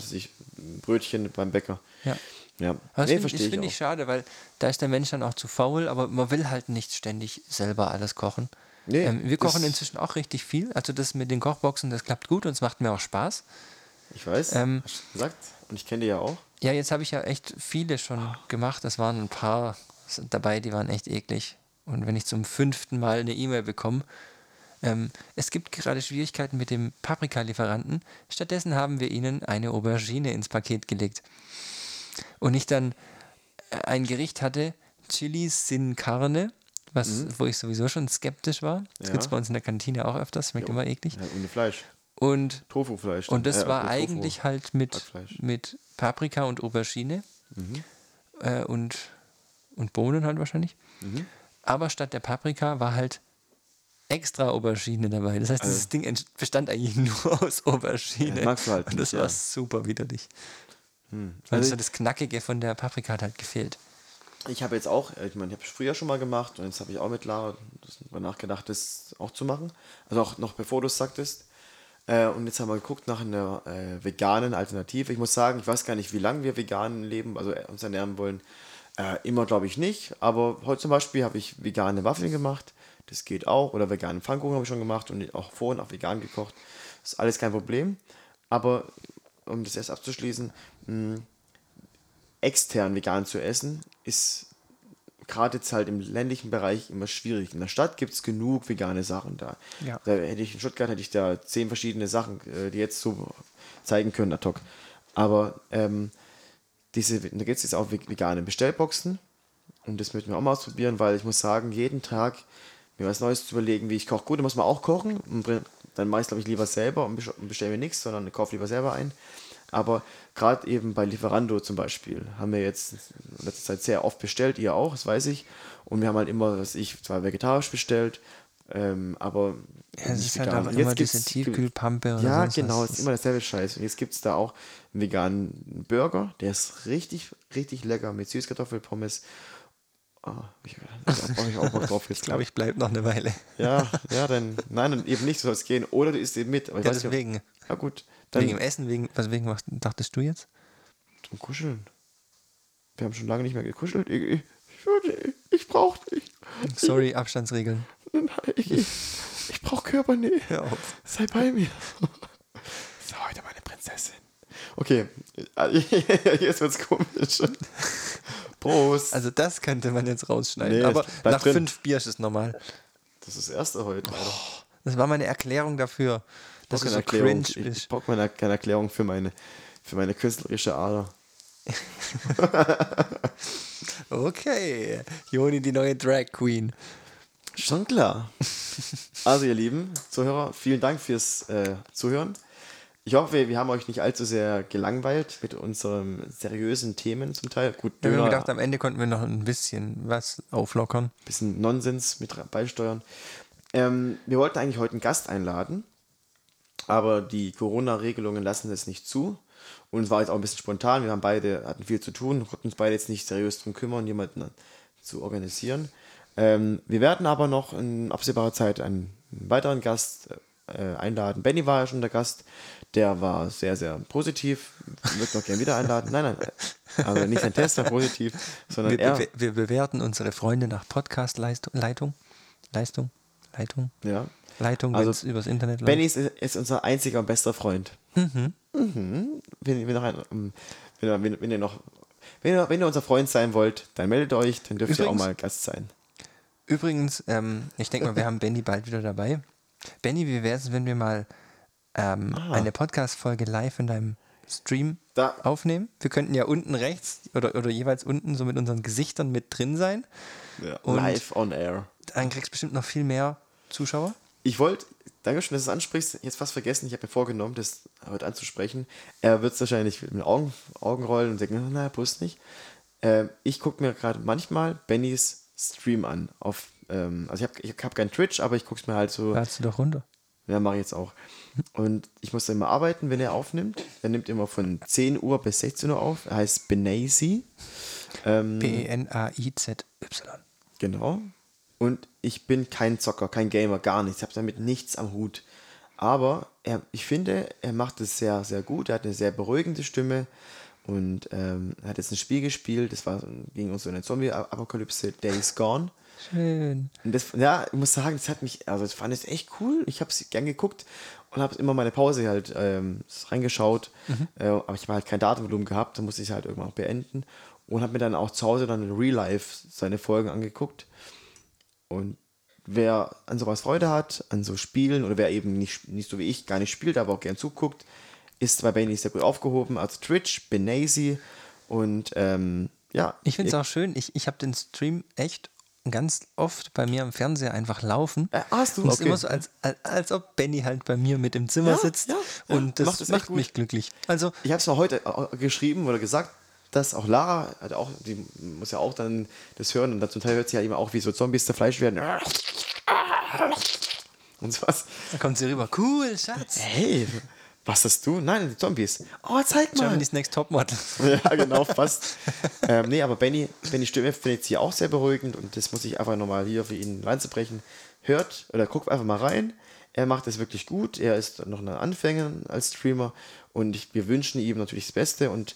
Brötchen beim Bäcker. Ja. Ja, das nee, finde ich, find ich schade, weil da ist der Mensch dann auch zu faul, aber man will halt nicht ständig selber alles kochen. Nee, ähm, wir kochen inzwischen auch richtig viel. Also das mit den Kochboxen, das klappt gut und es macht mir auch Spaß. Ich weiß, Ähm, hast du gesagt. Und ich kenne die ja auch. Ja, jetzt habe ich ja echt viele schon gemacht. Das waren ein paar dabei, die waren echt eklig. Und wenn ich zum fünften Mal eine E-Mail bekomme, ähm, es gibt gerade Schwierigkeiten mit dem Paprikalieferanten. Stattdessen haben wir ihnen eine Aubergine ins Paket gelegt. Und ich dann äh, ein Gericht hatte, Chili sin Carne, was, wo ich sowieso schon skeptisch war. Das Ja. gibt es bei uns in der Kantine auch öfters, schmeckt immer eklig. Ja, ohne Fleisch. Und Tofu-Fleisch. und das Äh, war Tofu. eigentlich halt mit, mit Paprika und Aubergine äh, und, und Bohnen halt wahrscheinlich. Aber statt der Paprika war halt extra Aubergine dabei. Das heißt, dieses Ding bestand eigentlich nur aus Aubergine. Ja, magst du halt und das nicht, war ja. super widerlich. Weil Also so das Knackige von der Paprika hat halt gefehlt. Ich habe jetzt auch, äh, ich meine, ich habe es früher schon mal gemacht und jetzt habe ich auch mit Lara darüber nachgedacht, das auch zu machen. Also auch noch bevor du es sagtest. Äh, und jetzt haben wir geguckt nach einer äh, veganen Alternative. Ich muss sagen, ich weiß gar nicht, wie lange wir vegan leben, also äh, uns ernähren wollen. Äh, immer glaube ich nicht, aber heute zum Beispiel habe ich vegane Waffeln gemacht. Das geht auch. Oder veganen Pfannkuchen habe ich schon gemacht und auch vorhin auch vegan gekocht. Das ist alles kein Problem. Aber um das erst abzuschließen, mh, extern vegan zu essen, ist gerade jetzt halt im ländlichen Bereich immer schwierig. In der Stadt gibt es genug vegane Sachen da. Ja. da. Hätte ich in Stuttgart hätte ich da zehn verschiedene Sachen, äh, die jetzt so zeigen können, ad hoc. Aber ähm, diese, da gibt es jetzt auch ve- vegane Bestellboxen und das möchten wir auch mal ausprobieren, weil ich muss sagen, jeden Tag mir was Neues zu überlegen, wie ich koche. Gut, da muss man auch kochen. Und Dann mache ich glaube ich lieber selber und bestelle mir nichts, sondern kaufe lieber selber ein. Aber gerade eben bei Lieferando zum Beispiel haben wir jetzt in letzter Zeit sehr oft bestellt, ihr auch, das weiß ich. Und wir haben halt immer, was ich, zwar vegetarisch bestellt, ähm, aber Ja, es ist halt vegan. auch Und immer diese Tiefkühlpampe oder Ja, genau, es ist immer derselbe Scheiß. Und jetzt gibt es da auch einen veganen Burger, der ist richtig, richtig lecker mit Süßkartoffelpommes. Oh, ich, brauche ich auch mal drauf jetzt. Ich glaube, ich bleibe noch eine Weile. Ja, ja, dann, nein, dann eben nicht, so soll es gehen. Oder du isst eben mit. Aber Ja, weiß nicht, deswegen. Ja, gut. Dann Wegen dem Essen, wegen, was wegen was dachtest du jetzt? zum Kuscheln. Wir haben schon lange nicht mehr gekuschelt. Ich, ich, ich, brauche nicht. Sorry, Abstandsregeln. Nein, ich, ich, ich brauche Körpernähe. Hör auf. Sei bei mir. Sei heute meine Prinzessin. Okay, jetzt wird's komisch. Prost. Also das könnte man jetzt rausschneiden. Nee, aber nach drin. fünf Bier ist es normal. das ist das erste heute. Alter. Das war meine Erklärung dafür, dass du so cringe Ich, ich brauche keine, keine Erklärung für meine, für meine künstlerische Ader. Okay, Joni, die neue Drag Queen. Schon klar. Also, ihr lieben Zuhörer, vielen Dank fürs äh, Zuhören. Ich hoffe, wir, wir haben euch nicht allzu sehr gelangweilt mit unseren seriösen Themen zum Teil. Gut, Wir haben gedacht, am Ende konnten wir noch ein bisschen was auflockern. bisschen Nonsens mit beisteuern. Ähm, wir wollten eigentlich heute einen Gast einladen, aber die Corona-Regelungen lassen es nicht zu. Und es war jetzt auch ein bisschen spontan. Wir haben beide, hatten viel zu tun, konnten uns beide jetzt nicht seriös darum kümmern, jemanden zu organisieren. Ähm, wir werden aber noch in absehbarer Zeit einen weiteren Gast äh, einladen. Benny war ja schon der Gast. Der war sehr, sehr positiv. Würde noch gerne wieder einladen. Nein, nein, äh, aber nicht sein Test war positiv, sondern Wir, er. bewe- wir bewerten unsere Freunde nach Podcast-Leitung. Leistung? Leitung? Ja. Leitung, Also, wenn übers Internet. Benny ist, ist unser einziger und bester Freund. Mhm. Wenn, wenn, noch ein, ähm, wenn, ihr- wenn, wenn ihr noch, wenn ihr, wenn ihr unser Freund sein wollt, dann meldet euch, dann dürft ihr auch Übrigens- mal Gast sein. Übrigens, ähm, ich denke mal, wir haben Benny bald wieder dabei. Benny, wie wäre es, wenn wir mal ähm, eine Podcast-Folge live in deinem Stream Da- aufnehmen? Wir könnten ja unten rechts oder, oder jeweils unten so mit unseren Gesichtern mit drin sein. Und- Live on air. Dann kriegst du bestimmt noch viel mehr Zuschauer. Ich wollte, danke schön, dass du es ansprichst, jetzt fast vergessen, ich habe mir vorgenommen, das heute anzusprechen. Er wird es wahrscheinlich mit den Augen, Augen rollen und denken, naja, bloß nicht. Ähm, ich gucke mir gerade manchmal Bennys Stream an. Auf, ähm, also ich habe ich hab keinen Twitch, aber ich gucke es mir halt so, Ladst du doch runter. ja, mache ich jetzt auch. Und ich muss dann immer arbeiten, wenn er aufnimmt. Er nimmt immer von 10 Uhr bis 16 Uhr auf. Er heißt Benazi. Ähm, B-E-N-A-I-Z-Y. Genau. Und ich bin kein Zocker, kein Gamer, gar nichts. Ich habe damit nichts am Hut. Aber er, ich finde, er macht es sehr, sehr gut. Er hat eine sehr beruhigende Stimme und ähm, er hat jetzt ein Spiel gespielt. Das war, ging um so eine Zombie-Apokalypse, Days Gone. Schön. Und das, ja, ich muss sagen, das hat mich, also ich fand es echt cool. Ich habe es gern geguckt und habe immer meine Pause halt ähm, reingeschaut. Äh, aber ich habe halt kein Datenvolumen gehabt, da musste ich halt irgendwann auch beenden. Und habe mir dann auch zu Hause dann in Real Life seine Folgen angeguckt. Und wer an sowas Freude hat, an so Spielen oder wer eben nicht, nicht so wie ich gar nicht spielt, aber auch gern zuguckt, ist bei Benny sehr gut aufgehoben. Also Twitch, Benazi und ähm, ja. Ich finde es auch schön. Ich, ich habe den Stream echt ganz oft bei mir am Fernseher einfach laufen. Äh, hast du? Und es ist Okay. immer so, als, als, als ob Benny halt bei mir mit im Zimmer Ja, sitzt. ja, ja. und das Macht macht, das gut. mich glücklich. Also, Ich habe es heute äh, geschrieben oder gesagt, dass auch Lara, hat auch, die muss ja auch dann das hören und dann zum Teil hört sie ja immer auch, wie so Zombies zerfleischt werden. Und sowas. da kommt sie rüber. Cool, Schatz. Hey, was hast du? Nein, die Zombies. Oh, zeig mal. Germany's Next Topmodel. ja, genau, fast. ähm, nee, aber Benny, Benny Stimme finde ich hier auch sehr beruhigend und das muss ich einfach nochmal hier für ihn reinzubrechen. Hört oder guckt einfach mal rein. Er macht es wirklich gut. Er ist noch ein Anfänger als Streamer und ich, wir wünschen ihm natürlich das Beste und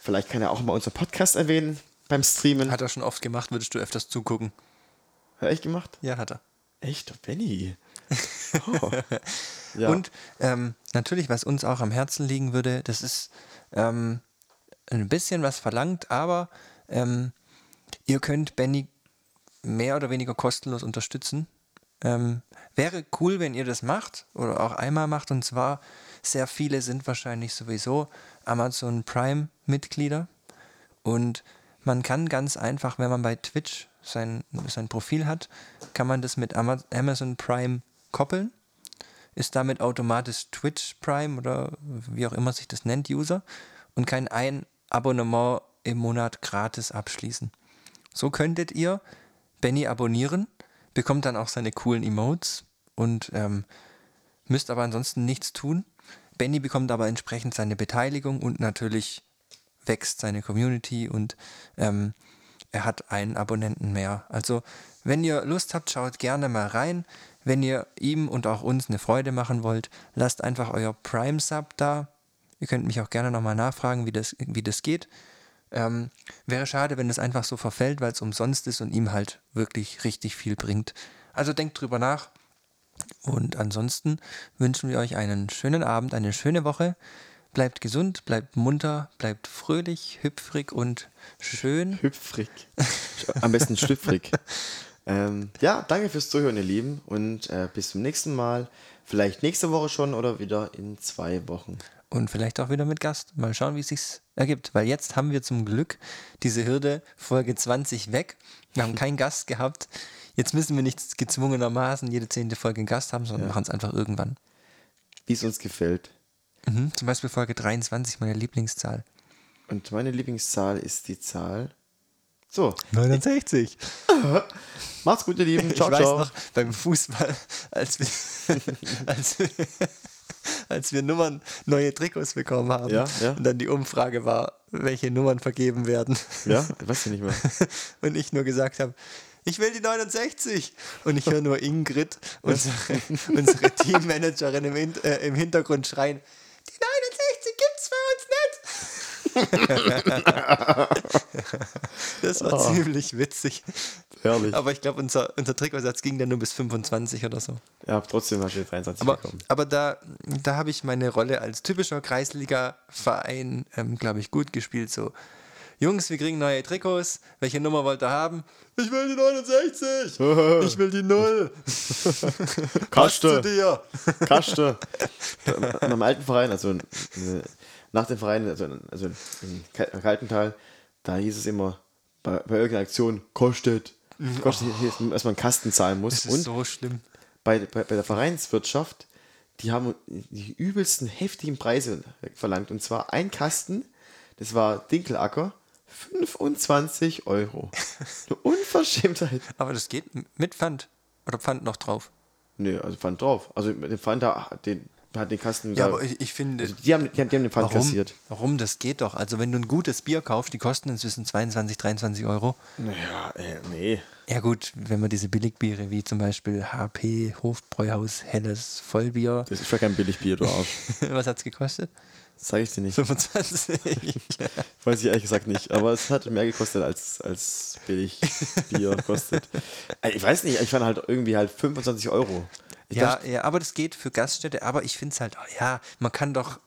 vielleicht kann er auch mal unseren Podcast erwähnen beim Streamen. Hat er schon oft gemacht, würdest du öfters zugucken. Hat er echt gemacht? Ja, hat er. Echt, Benny. Oh. Ja. Und ähm, natürlich, was uns auch am Herzen liegen würde, das ist ähm, ein bisschen was verlangt, aber ähm, ihr könnt Benny mehr oder weniger kostenlos unterstützen. Ähm, wäre cool, wenn ihr das macht oder auch einmal macht. Und zwar, sehr viele sind wahrscheinlich sowieso Amazon Prime-Mitglieder. Und man kann ganz einfach, wenn man bei Twitch sein, sein Profil hat, kann man das mit Ama- Amazon Prime koppeln. Ist damit automatisch Twitch Prime oder wie auch immer sich das nennt, User und kann ein Abonnement im Monat gratis abschließen. So könntet ihr Benny abonnieren, bekommt dann auch seine coolen Emotes und ähm, müsst aber ansonsten nichts tun. Benny bekommt aber entsprechend seine Beteiligung und natürlich wächst seine Community und ähm, er hat einen Abonnenten mehr. Also, wenn ihr Lust habt, schaut gerne mal rein. Wenn ihr ihm und auch uns eine Freude machen wollt, lasst einfach euer Prime-Sub da. Ihr könnt mich auch gerne nochmal nachfragen, wie das, wie das geht. Ähm, wäre schade, wenn das einfach so verfällt, weil es umsonst ist und ihm halt wirklich richtig viel bringt. Also denkt drüber nach. Und ansonsten wünschen wir euch einen schönen Abend, eine schöne Woche. Bleibt gesund, bleibt munter, bleibt fröhlich, hüpfrig und schön. Hüpfrig. Am besten schlüpfrig. ähm, ja, danke fürs Zuhören, ihr Lieben. Und äh, bis zum nächsten Mal. Vielleicht nächste Woche schon oder wieder in zwei Wochen. Und vielleicht auch wieder mit Gast. Mal schauen, wie es sich ergibt. Weil jetzt haben wir zum Glück diese Hürde Folge 20 weg. Wir haben keinen Gast gehabt. Jetzt müssen wir nicht gezwungenermaßen jede zehnte Folge einen Gast haben, sondern machen es einfach irgendwann. Wie es uns gefällt. Mhm. Zum Beispiel Folge 23, meine Lieblingszahl. Und meine Lieblingszahl ist die Zahl. So, 69. macht's gut, ihr Lieben. Ciao, ich weiß ciao. noch, beim Fußball, als wir, als wir, als wir Nummern, neue Trikots bekommen haben Ja, ja. und dann die Umfrage war, welche Nummern vergeben werden. Ja, weiß ich nicht mehr. Und ich nur gesagt habe, ich will die 69. Und ich höre nur Ingrid, unsere, unsere Teammanagerin im, äh, im Hintergrund schreien, die 69 gibt's für uns nicht. das war ziemlich witzig. Herrlich. Aber ich glaube, unser, unser Trikotsatz ging dann nur bis 25 oder so. Ja, trotzdem hast du 23 Aber, bekommen. aber da, da habe ich meine Rolle als typischer Kreisliga-Verein, ähm, glaube ich, gut gespielt. So, Jungs, wir kriegen neue Trikots. Welche Nummer wollt ihr haben? Ich will die 69. ich will die 0. Passt zu Kaste. Kaste. In meinem alten Verein, also äh, nach dem Verein, also, also in Kal- Kaltental, da hieß es immer, bei, bei irgendeiner Aktion, kostet. Kostet, dass man einen Kasten zahlen muss. Das ist Und so schlimm. bei, bei, bei der Vereinswirtschaft, die haben die übelsten heftigen Preise verlangt. Und zwar ein Kasten, das war Dinkelacker, 25 Euro. Eine Unverschämtheit. Aber das geht mit Pfand. Oder Pfand noch drauf. Nö, also Pfand drauf. Also den Pfand da, den, hat den Kasten Ja, da, aber ich, ich finde. also die, haben, die, haben, die haben den Pfand Warum? kassiert. Warum? Das geht doch. Also, wenn du ein gutes Bier kaufst, die kosten inzwischen 22, 23 Euro. Naja, äh, nee. Ja, gut, wenn man diese Billigbiere wie zum Beispiel HP, Hofbräuhaus, Helles, Vollbier. Das ist schon kein Billigbier, du Arsch. Was hat es gekostet? Das sage ich dir nicht. 25. Weiß ich ehrlich gesagt nicht. Aber es hat mehr gekostet, als, als Billigbier kostet. Äh, Ich weiß nicht, ich fand halt irgendwie halt 25 Euro. Ja, dachte, ja, aber das geht für Gaststätte. Aber ich finde es halt, ja, man kann doch,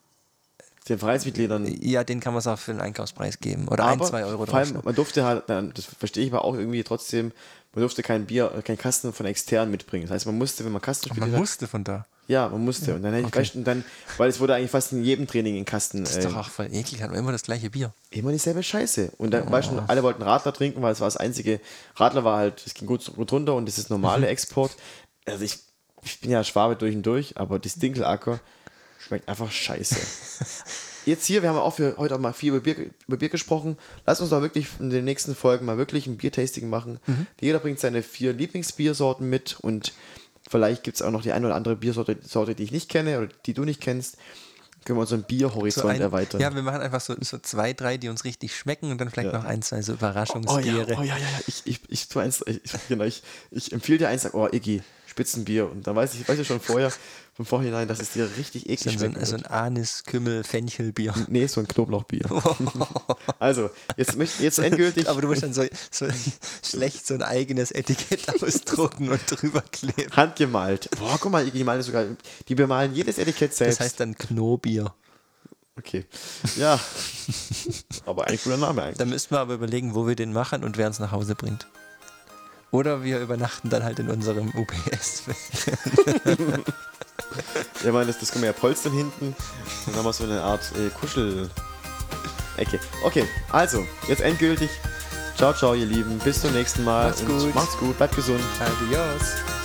den Vereinsmitgliedern ja, den kann man es auch für den Einkaufspreis geben. Oder ein, Aber zwei Euro vor allem, drauf. man durfte halt, das verstehe ich aber auch irgendwie trotzdem, man durfte kein Bier, äh, kein Kasten von extern mitbringen. Das heißt, man musste, wenn man Kasten Man spielt, musste von da. ja, man musste. Und dann, hätte ich du, dann, weil es wurde eigentlich fast in jedem Training in Kasten Das äh, ist doch auch voll eklig, hat man immer das gleiche Bier. immer dieselbe Scheiße. Und dann, weißt du, alle wollten Radler trinken, weil es war das einzige, Radler war halt, es ging gut, gut runter und das ist Mhm. normale Export. Also ich, ich bin ja Schwabe durch und durch, aber das Dinkelacker schmeckt einfach scheiße. Jetzt hier, wir haben auch für heute auch mal viel über Bier, über Bier gesprochen. Lass uns doch wirklich in den nächsten Folgen mal wirklich ein Biertasting machen. Mhm. Jeder bringt seine vier Lieblingsbiersorten mit und vielleicht gibt es auch noch die eine oder andere Biersorte, Sorte, die ich nicht kenne oder die du nicht kennst. Können wir unseren So Bierhorizont ein- erweitern. Ja, wir machen einfach so, so zwei, drei, die uns richtig schmecken und dann vielleicht Ja. noch ein, zwei so Oh ja, Überraschungsbiere. oh ja, ja, ja. Ich, ich, ich, ich, genau, ich, ich empfehle dir eins, sag, oh, Iggy, Spitzenbier. Und dann weiß ich, weiß ich schon vorher, von vorhinein, dass es dir richtig eklig ein- so, ein, so ein Anis, Kümmel, Fenchelbier. nee, so ein Knoblauchbier. also, jetzt, jetzt endgültig. Aber du musst dann so, so schlecht so ein eigenes Etikett ausdrucken und drüber kleben. handgemalt. Boah, guck mal, die malen sogar, die bemalen jedes Etikett selbst. Das heißt dann Knobier. okay. Ja. aber eigentlich guter Name eigentlich. Da müssten wir aber überlegen, wo wir den machen und wer uns nach Hause bringt. Oder wir übernachten dann halt in unserem UPS. Ja, meine, das, das können wir ja polstern hinten. Dann haben wir so eine Art äh, Kuschel. Ecke. Okay, also, jetzt endgültig. Ciao, ciao, ihr Lieben. Bis zum nächsten Mal. Macht's gut. Macht's gut, bleibt gesund. Adios.